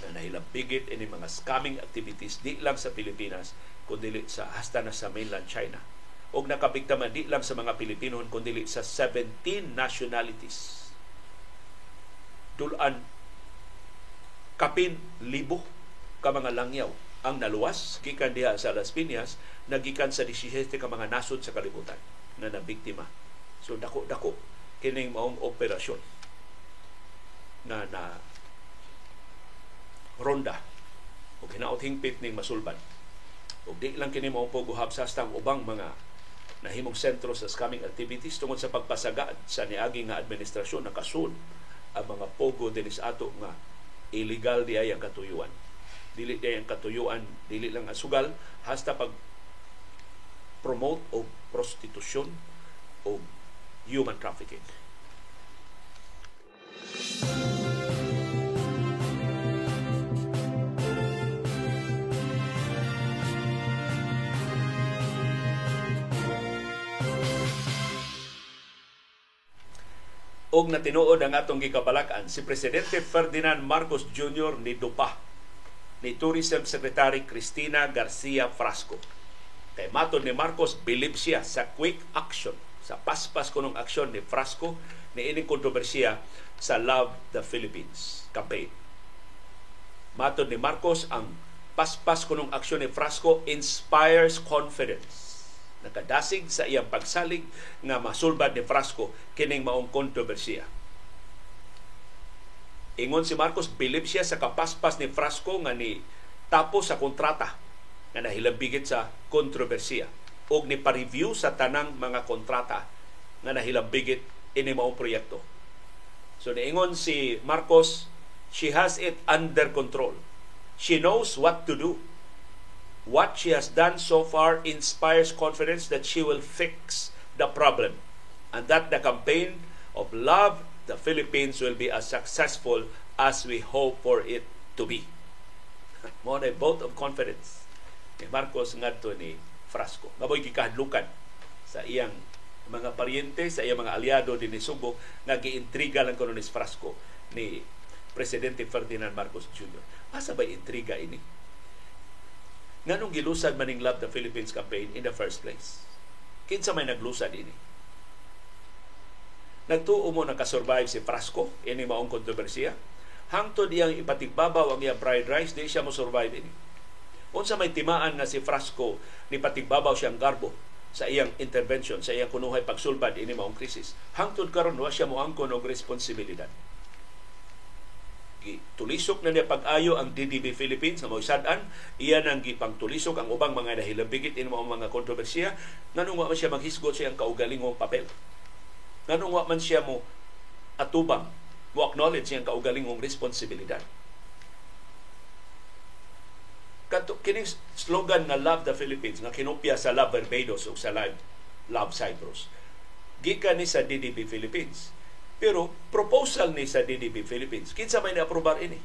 Speaker 1: na nahilambigit ini mga scamming activities di lang sa Pilipinas kundi sa hasta na sa mainland China. Og nakabiktima di lang sa mga Pilipino kundi sa 17 nationalities. Dulan kapin libo ka mga langyaw ang naluwas. Gikan diha sa Las Piñas nagikan sa 17 ka mga nasod sa kalibutan na nabiktima. So dako dako kining maong operasyon na na ronda o hinaot hingpit ning masulban. O di lang kini mao poguhab sa stang ubang mga nahimong sentro sa scamming activities tungod sa pagpasagad sa niagi nga administrasyon nakasun ang mga pogo dinis ato nga illegal di ay ang katuyuan. Dili di ang katuyuan, dili lang ang sugal, hasta pag promote o prostitusyon o human trafficking. og natinuod ang atong gikabalakan si presidente Ferdinand Marcos Jr. ni Dupa ni Tourism Secretary Cristina Garcia Frasco. Kay matod ni Marcos bilib siya sa quick action sa paspas kunong aksyon ni Frasco ni ining kontrobersiya sa Love the Philippines campaign. Matod ni Marcos ang paspas kunong aksyon ni Frasco inspires confidence nakadasig sa iyang pagsalig nga masulbad ni Frasco kining maong kontrobersiya. Ingon si Marcos, bilib siya sa kapaspas ni Frasco nga ni tapos sa kontrata nga nahilambigit sa kontrobersiya o ni pa-review sa tanang mga kontrata nga nahilambigit ini maong proyekto. So niingon si Marcos, she has it under control. She knows what to do what she has done so far inspires confidence that she will fix the problem and that the campaign of love the Philippines will be as successful as we hope for it to be. Mo na vote of confidence ni Marcos ngadto ni Frasco. Ngaboy gikahadlukan sa iyang mga paryente, sa iyang mga aliado din ni Subo nga giintriga lang kuno ni Frasco ni Presidente Ferdinand Marcos Jr. Asa ba intriga ini? Nganong gilusad maning Love the Philippines campaign in the first place? Kinsa may naglusad ini? Nagtuo mo nakasurvive si Frasco, ini maong kontrobersiya. Hangtod iyang ipatigbabaw ang iyang fried rice, di siya mo survive ini. Unsa may timaan nga si Frasco ni patigbabaw siyang garbo sa iyang intervention, sa iyang kunuhay pagsulbad ini maong krisis. Hangtod karon wa siya mo angkon og responsibilidad. Tulisok na niya pag-ayo ang DDB Philippines sa mga sadan, iya nang gipang tulisok ang ubang mga nahilabigit ini mga kontrobersiya, nganong wa man siya maghisgot sa iyang kaugalingong papel Nganong wa man siya mo atubang, mo acknowledge siyang kaugalingong responsibilidad. Kato, kining slogan na Love the Philippines, nga kinopya sa Love Barbados o sa Love, Love Cyprus, gikan ni sa DDB Philippines. Pero proposal ni sa DDB Philippines, kinsa may na-aprobar ini?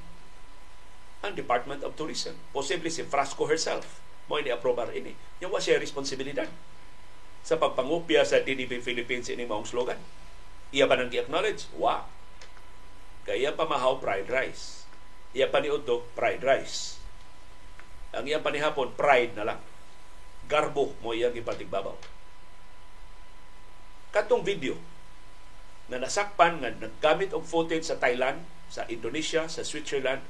Speaker 1: Ang Department of Tourism. Posible si Frasco herself mo ni-aprobar ini. Yung wa siya responsibilidad sa pagpangupya sa DDB Philippines ini maong slogan. Iya pa nang acknowledge Wa. Kaya pa mahaw fried rice. Iya pa ni fried rice. Ang iya pa ni hapon, pride na lang. Garbo mo iyang ipatigbabaw. Katong video na nasakpan nga naggamit og footage sa Thailand, sa Indonesia, sa Switzerland,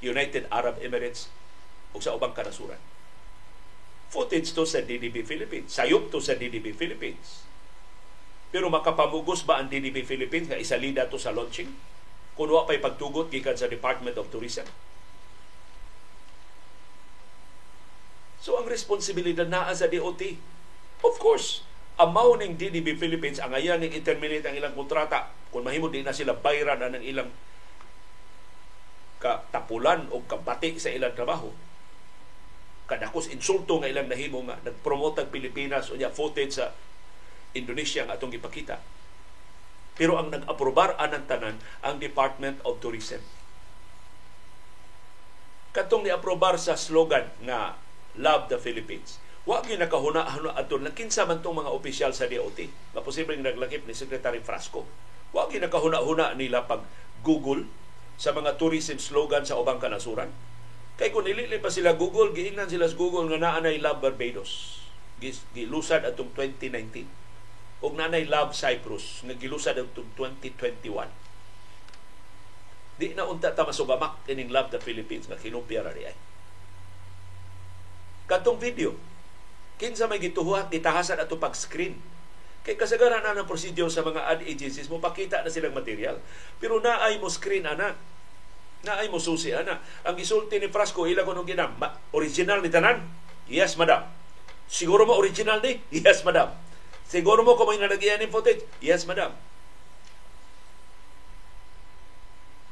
Speaker 1: United Arab Emirates ug sa ubang kanasuran footage to sa DDB Philippines. Sayop to sa DDB Philippines. Pero makapamugos ba ang DDB Philippines nga isalida to sa launching? Kung wa pa'y pagtugot gikan sa Department of Tourism. So ang responsibilidad naa sa DOT. Of course, amaw ning DDB Philippines ang ayan ning i-terminate ang ilang kontrata kung mahimo di na sila bayran ang ilang katapulan o kabati sa ilang trabaho kadakos insulto nga ilang nahimo nga nagpromote ang Pilipinas unya footage sa Indonesia nga atong ipakita. Pero ang nag-aprobar anang tanan ang Department of Tourism. Katong ni-aprobar sa slogan nga Love the Philippines. Wa gyud nakahuna-huna aton lang kinsa man tong mga opisyal sa DOT. Maposibleng naglakip ni Secretary Frasco. Wa gyud nakahuna-huna nila pag Google sa mga tourism slogan sa ubang kanasuran Kay kung nilili pa sila Google, giingnan sila sa Google nga naanay Love Barbados. Gilusad atong 2019. O naanay Love Cyprus nga gilusad atong 2021. Di na unta ta masugamak kining Love the Philippines nga kinupya ra ay. Katong video, kinsa may gituhuat gitahasan ato pag-screen Kay kasagaran na ng procedure sa mga ad agencies mo, pakita na silang material. Pero naay mo screen ana na ay mususi ana. Ang gisulti ni Frasco ila ko nung ginam, original ni tanan? Yes, madam. Siguro mo original ni? Yes, madam. Siguro mo kung may nalagyan ng footage? Yes, madam.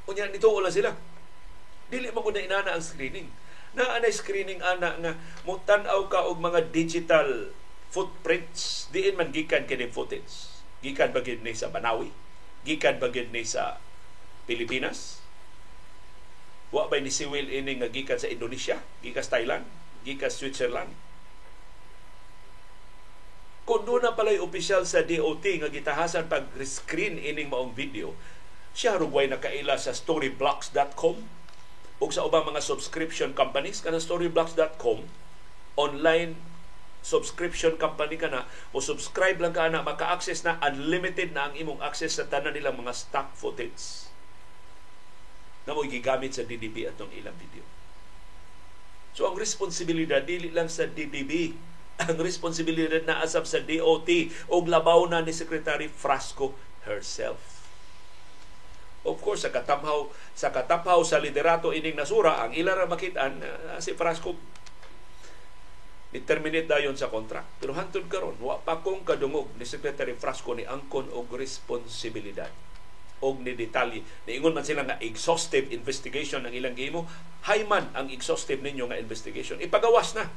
Speaker 1: Unya nito wala sila. Dili mo ko na inana ang screening. Na anay screening ana nga mutan-aw ka og mga digital footprints diin man gikan kini footage. Gikan ba ni sa Banawi? Gikan ba ni sa Pilipinas? Wa bay ni siwil ini nga gikan sa Indonesia, gikan sa Thailand, gikan sa Switzerland. Kung doon na pala'y opisyal sa DOT nga gitahasan pag-screen ining maong video, siya rugway nakaila sa storyblocks.com o sa ubang mga subscription companies kana storyblocks.com online subscription company ka na o subscribe lang ka na maka-access na unlimited na ang imong access sa tanan nilang mga stock footage na mo gigamit sa DDB atong ilang video. So ang responsibilidad dili lang sa DDB, ang responsibilidad na asap sa DOT o labaw na ni Secretary Frasco herself. Of course, sa katamhaw sa kataphaw sa liderato ining nasura, ang ilara makitaan uh, si Frasco ni-terminate dayon sa contract. Pero hantod karon wa pa kong kadungog ni Secretary Frasco ni angkon og responsibilidad og ni detalye. Niingon man sila nga exhaustive investigation ang ilang gimo. Hay man ang exhaustive ninyo nga investigation. Ipagawas na.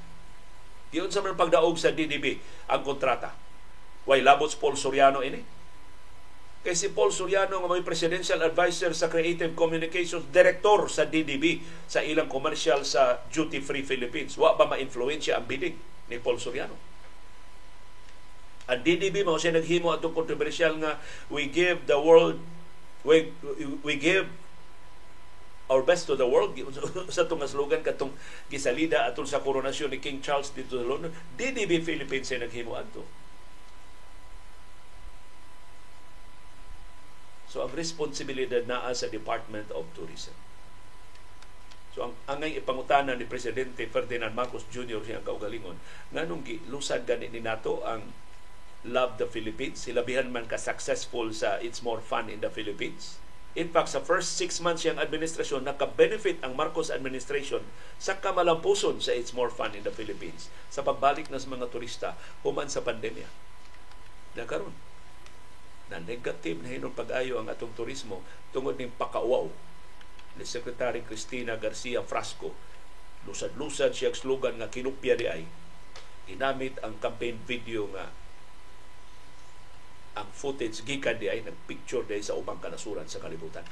Speaker 1: Diyon sa man pagdaog sa DDB ang kontrata. Way labots Paul Soriano ini. Kay si Paul Soriano nga may presidential advisor sa Creative Communications, director sa DDB sa ilang commercial sa Duty Free Philippines. Wa ba ma-influensya ang bidding ni Paul Soriano? Ang DDB mo siya naghimo atong kontrobersyal nga we give the world we, we give our best to the world sa itong slogan katong gisalida atol sa koronasyon ni King Charles dito sa London DDB Philippines ay naghimo adto So ang responsibilidad naa sa Department of Tourism. So ang angay ipangutana ni Presidente Ferdinand Marcos Jr. siyang kaugalingon nganong lusad gani ni nato ang Love the Philippines. Silabihan man ka successful sa It's More Fun in the Philippines. In fact, sa first six months siyang administrasyon, naka-benefit ang Marcos administration sa kamalampuson sa It's More Fun in the Philippines sa pagbalik ng mga turista human sa pandemya. Nagkaroon na negative na hinong pag-ayo ang atong turismo tungod ning pakauaw ni Secretary Cristina Garcia Frasco. Lusad-lusad siya slogan nga kinupya di ay ginamit ang campaign video nga ang footage gikan di ay nagpicture di sa ubang kanasuran sa kalibutan.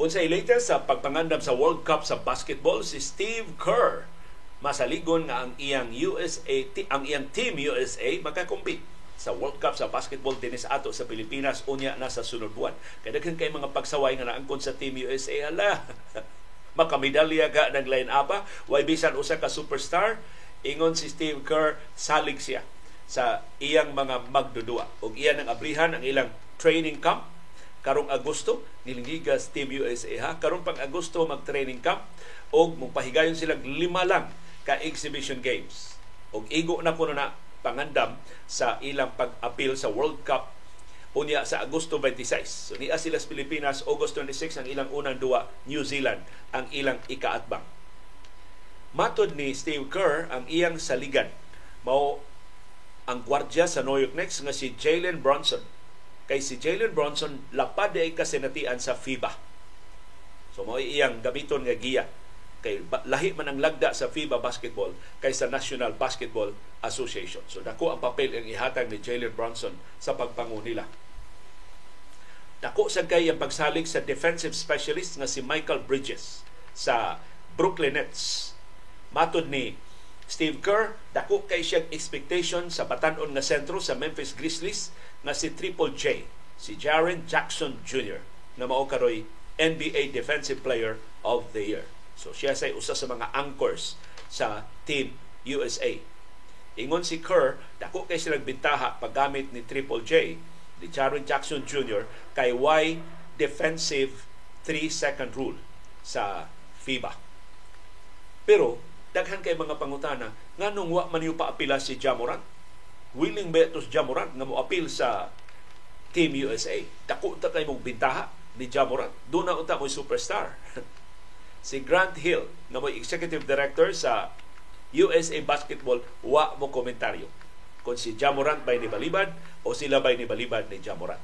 Speaker 1: Unsay latest sa pagpangandam sa World Cup sa basketball si Steve Kerr masaligon nga ang iyang USA ang iyang team USA makakompete sa World Cup sa basketball dinis ato sa Pilipinas unya na sa sunod buwan. Kaya daghan kay mga pagsaway nga naangkon sa Team USA hala. makamedalya ka ng line apa, way bisan usa ka superstar, ingon si Steve Kerr salig siya sa iyang mga magdudua. ug iyan ang abrihan ang ilang training camp karong Agosto nilingigas Team USA ha karong pang Agosto mag training camp og mopahigayon sila lima lang ka exhibition games og igo na kuno na pangandam sa ilang pag-appeal sa World Cup unya sa Agosto 26. So niya sila sa Pilipinas, August 26 ang ilang unang duwa, New Zealand ang ilang ikaatbang. Matod ni Steve Kerr ang iyang saligan mao ang gwardya sa New York Knicks nga si Jalen Bronson kay si Jalen Bronson lapad ay kasinatian sa FIBA. So mo iyang gamiton nga giya kay lahi man ang lagda sa FIBA basketball kay sa National Basketball Association. So dako ang papel ang ihatag ni Jalen Bronson sa pagpangu nila. Dako sa kay ang pagsalig sa defensive specialist nga si Michael Bridges sa Brooklyn Nets. Matod ni Steve Kerr, dako kay siyang expectation sa batanon nga sentro sa Memphis Grizzlies na si Triple J, si Jaren Jackson Jr. na mao karoy NBA Defensive Player of the Year. So siya say usa sa mga anchors sa Team USA. Ingon si Kerr, dako kay silang bintaha paggamit ni Triple J, ni Jaren Jackson Jr. kay Y defensive 3-second rule sa FIBA. Pero daghan kay mga pangutana nganong wa man paapila si Jamoran willing ba ito si Jamoran nga mo appeal sa Team USA. Dako ta kay mong bintaha ni Jamoran. Doon na unta mo superstar. si Grant Hill nga mo executive director sa USA Basketball wa mo komentaryo kung si Jamoran bay ni Balibad o sila bay ni Balibad ni Jamoran.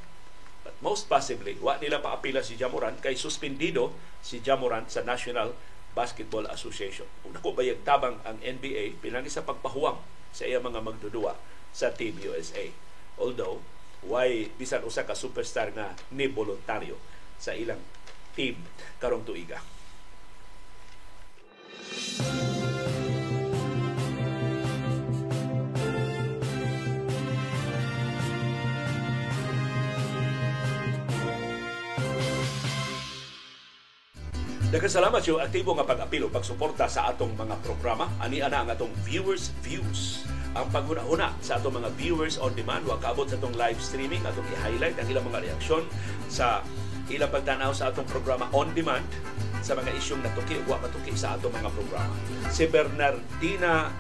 Speaker 1: But most possibly, wa nila paapila si Jamoran kay suspendido si Jamoran sa National Basketball Association. Kung nako bayag tabang ang NBA pinagi sa pagpahuwang sa iya mga magdudua sa Team USA. Although, why bisan usa ka superstar nga ni voluntaryo sa ilang team karong tuiga. Daghang salamat sa aktibo nga pag-apilo pagsuporta sa atong mga programa. Ani ana ang atong viewers views ang paghuna-huna sa atong mga viewers on demand wa kaabot sa atong live streaming atong i-highlight ang ilang mga reaksyon sa ilang pagtanaw sa atong programa on demand sa mga isyong natuki wa matuki sa atong mga programa. Si Bernardina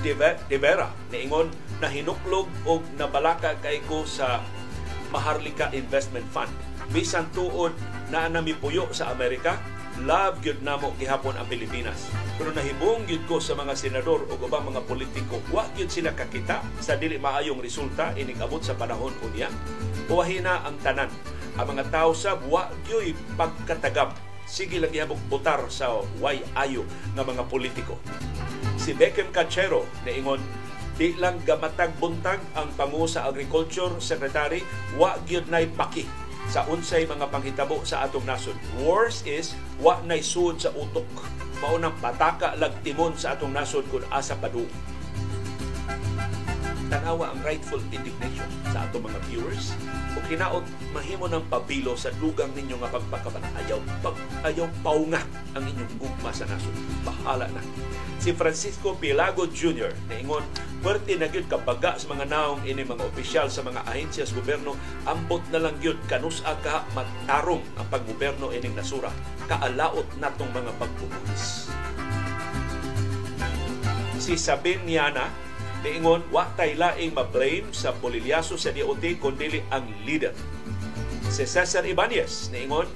Speaker 1: De Vera niingon na hinuklog og nabalaka kay ko sa Maharlika Investment Fund. Bisan tuod na namipuyo sa Amerika, love gyud namo gihapon ang Pilipinas. Pero nahibong gyud ko sa mga senador o ubang mga politiko, wa gyud sila kakita sa dili maayong resulta ining abot sa panahon unya. Uwahina ang tanan. Ang mga tao sa wa gyud pagkatagam. Sige lang ihabog butar sa way ayo ng mga politiko. Si Beckham Cachero na ingon di lang gamatag buntag ang pangu sa agriculture secretary wa gyud nay paki sa unsay mga panghitabo sa atong nasod. Worse is, wa nay suod sa utok. Maunang pataka lag timon sa atong nasod kung asa padung. Tanawa ang rightful indignation sa atong mga viewers. O kinaot mahimo ng pabilo sa dugang ninyo nga pagpakaban ayaw pag ayaw paunga ang inyong gugma sa nasod. Bahala na si Francisco Pilago Jr. naingon Pwerte na gyud kabaga sa mga naong ini mga opisyal sa mga ahensya sa gobyerno ambot na lang gyud kanus ka matarong ang paggobyerno ining nasura kaalaot natong mga pagbubuhis. Si Sabin Niana niingon wa tay laing ma-blame sa bolilyaso sa DOT kundi ang leader. Si Cesar Ibanez niingon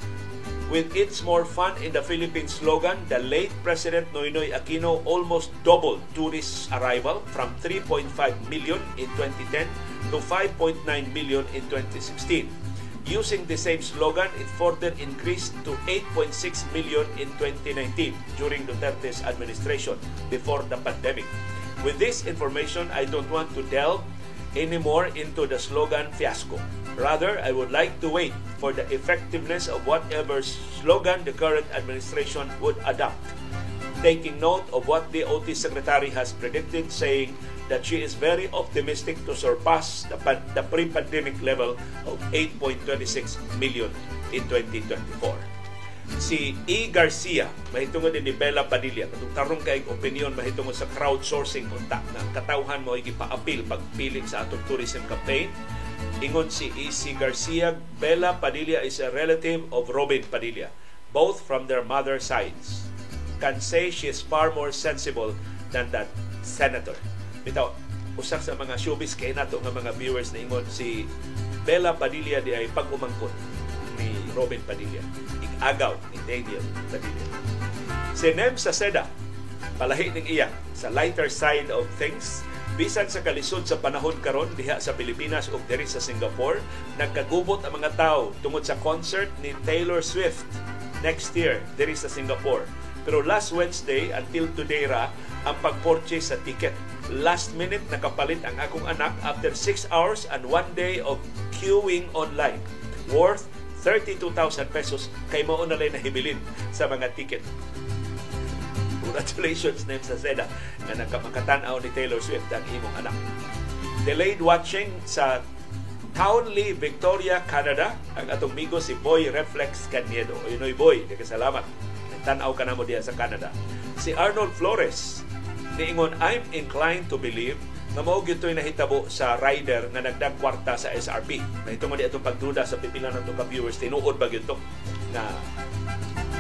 Speaker 1: With its more fun in the Philippines slogan, the late President Noynoy Aquino almost doubled tourist arrival from 3.5 million in 2010 to 5.9 million in 2016. Using the same slogan, it further increased to 8.6 million in 2019 during Duterte's administration before the pandemic. With this information, I don't want to delve anymore into the slogan fiasco. Rather, I would like to wait for the effectiveness of whatever slogan the current administration would adopt. Taking note of what the OT Secretary has predicted, saying that she is very optimistic to surpass the, the pre-pandemic level of 8.26 million in 2024 si E. Garcia, mahitungod ni Bella Padilla, katong tarong kay opinion mahitungod sa crowdsourcing unta na katawhan mo ay gipa-appeal pagpili sa atong tourism campaign. Ingon si E. C. Garcia, Bella Padilla is a relative of Robin Padilla, both from their mother sides. Can say she is far more sensible than that senator. Bitaw, usak sa mga showbiz kay nato nga mga viewers na ingon si Bella Padilla di ay pag-umangkot ni Robin Padilla agaw ni Daniel Padilla. Si Nem Seda, palahi ning iya sa lighter side of things, bisan sa kalisod sa panahon karon diha sa Pilipinas ug diri sa Singapore, nagkagubot ang mga tao tungod sa concert ni Taylor Swift next year diri sa Singapore. Pero last Wednesday until today ra ang pag-purchase sa ticket. Last minute nakapalit ang akong anak after 6 hours and 1 day of queuing online worth 32,000 pesos kay mao na na hibilin sa mga ticket. Congratulations Nem sa Seda na nakamakatanaw ni Taylor Swift ang imong anak. Delayed watching sa Townley, Victoria, Canada ang atong migo si Boy Reflex Caniedo. Unoy Boy, salamat. Tanaw ka na mo diya sa Canada. Si Arnold Flores, niingon, I'm inclined to believe nga mao gyud nahitabo sa rider nga nagdag kwarta sa SRP. Nahito mo di atong pagduda sa pipila ng ka viewers tinuod ba gyud na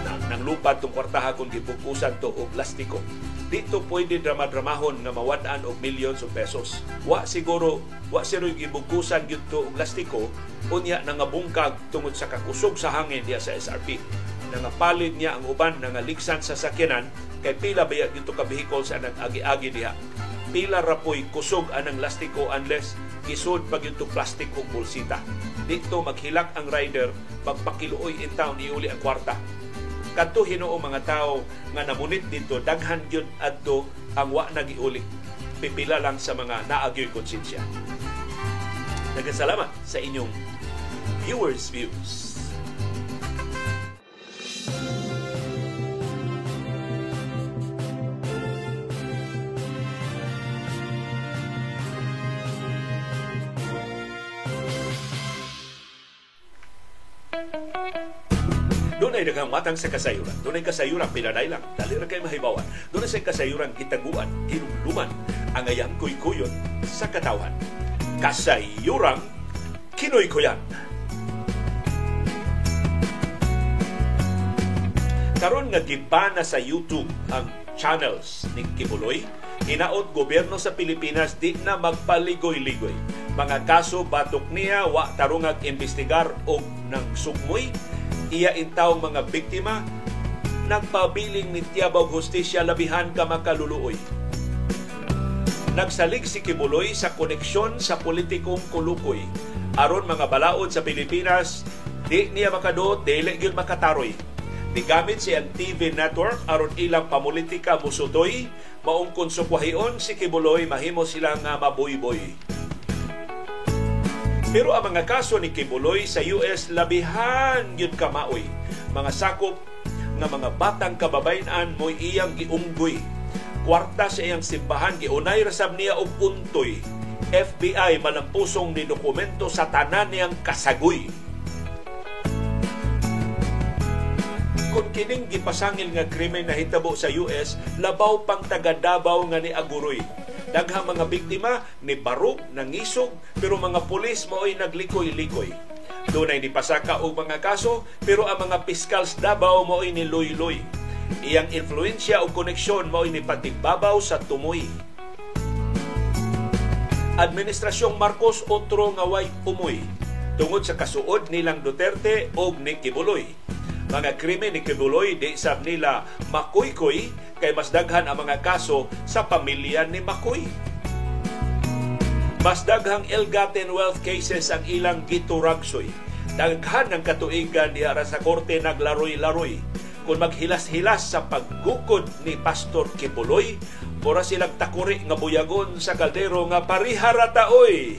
Speaker 1: nang lupad tong kwartaha kung gibukusan to og plastiko. Dito pwede drama-dramahon nga mawad-an og millions of pesos. Wa siguro, wa siguro gibukusan gyud to og plastiko unya nangabungkag tungod sa kakusog sa hangin diya sa SRP. Nangapalit niya ang uban nangaligsan sa sakyanan kay pila ba dito ka vehicles ang agi-agi diha pila rapoy kusog anang lastiko unless gisod pag yung plastic o bulsita. Dito maghilak ang rider, magpakiluoy in town, iuli ang kwarta. Kadto hinoo mga tao nga namunit dito, daghan yun adto ang wa nagiuli. Pipila lang sa mga naagyoy konsensya. Nagasalamat sa inyong viewers' views. Doon ay daghang matang sa kasayuran. Doon ay kasayuran pinaday lang. Dali ra kay mahibawan. Doon ay sa kasayuran itaguan, hinumluman, ang ayang kuy-kuyon sa katawhan. Kasayuran kinoy-kuyan. Karon nga gibana sa YouTube ang channels ni Kibuloy, hinaot gobyerno sa Pilipinas di na magpaligoy-ligoy. Mga kaso batok niya wa tarungag imbestigar og nang sugmoy iya intawong mga biktima nagpabiling ni Tiabaw Hustisya labihan ka makaluluoy. Nagsalig si Kibuloy sa koneksyon sa politikong kulukoy. Aron mga balaod sa Pilipinas, di niya makadot, dili gyud makataroy. Digamit si ang TV network aron ilang pamulitika musutoy, maong konsukwahion si Kibuloy mahimo sila nga maboy-boy. Pero ang mga kaso ni Kibuloy sa US labihan yun kamaoy. Mga sakop nga mga batang kababayan mo iyang giunggoy. Kwarta sa iyang simbahan giunay rasab niya og untoy. FBI malampusong ni dokumento sa tanan niyang kasagoy. Kung kining gipasangil nga krimen na hitabo sa US, labaw pang taga Davao nga ni Aguroy. Daghang mga biktima ni barog, nangisog, pero mga pulis mao'y naglikoy-likoy. Doon ay nipasaka og mga kaso, pero ang mga piskal sa Davao mao'y niloy-loy. Iyang influensya o koneksyon mao'y nipatibabaw sa tumoy. Administrasyong Marcos otro nga way umoy tungod sa kasuod nilang Duterte o ni Kibuloy. Mga krimen ni Kibuloy di sab nila makuykoy kay mas daghan ang mga kaso sa pamilya ni Makoy. Mas daghang ill-gotten wealth cases ang ilang gituragsoy. Daghan ng katuigan diara sa korte naglaroy-laroy. Kung maghilas-hilas sa paggukod ni Pastor Kibuloy, mura silang takuri nga buyagon sa kaldero nga pariharataoy.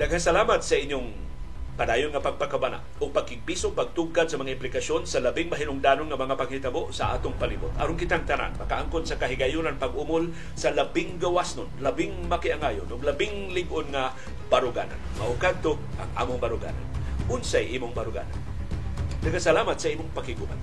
Speaker 1: Daghang salamat sa inyong Padayon nga pagpakabana o pagkigpiso pagtugkad sa mga implikasyon sa labing mahinungdanon nga mga paghitabo sa atong palibot. Aron kitang tanan, makaangkon sa kahigayunan pag-umol sa labing gawasnon, labing makiangayon, o labing ligon nga baruganan. Maukadto ang among baruganan. Unsay imong baruganan. Nagasalamat sa imong pakiguban.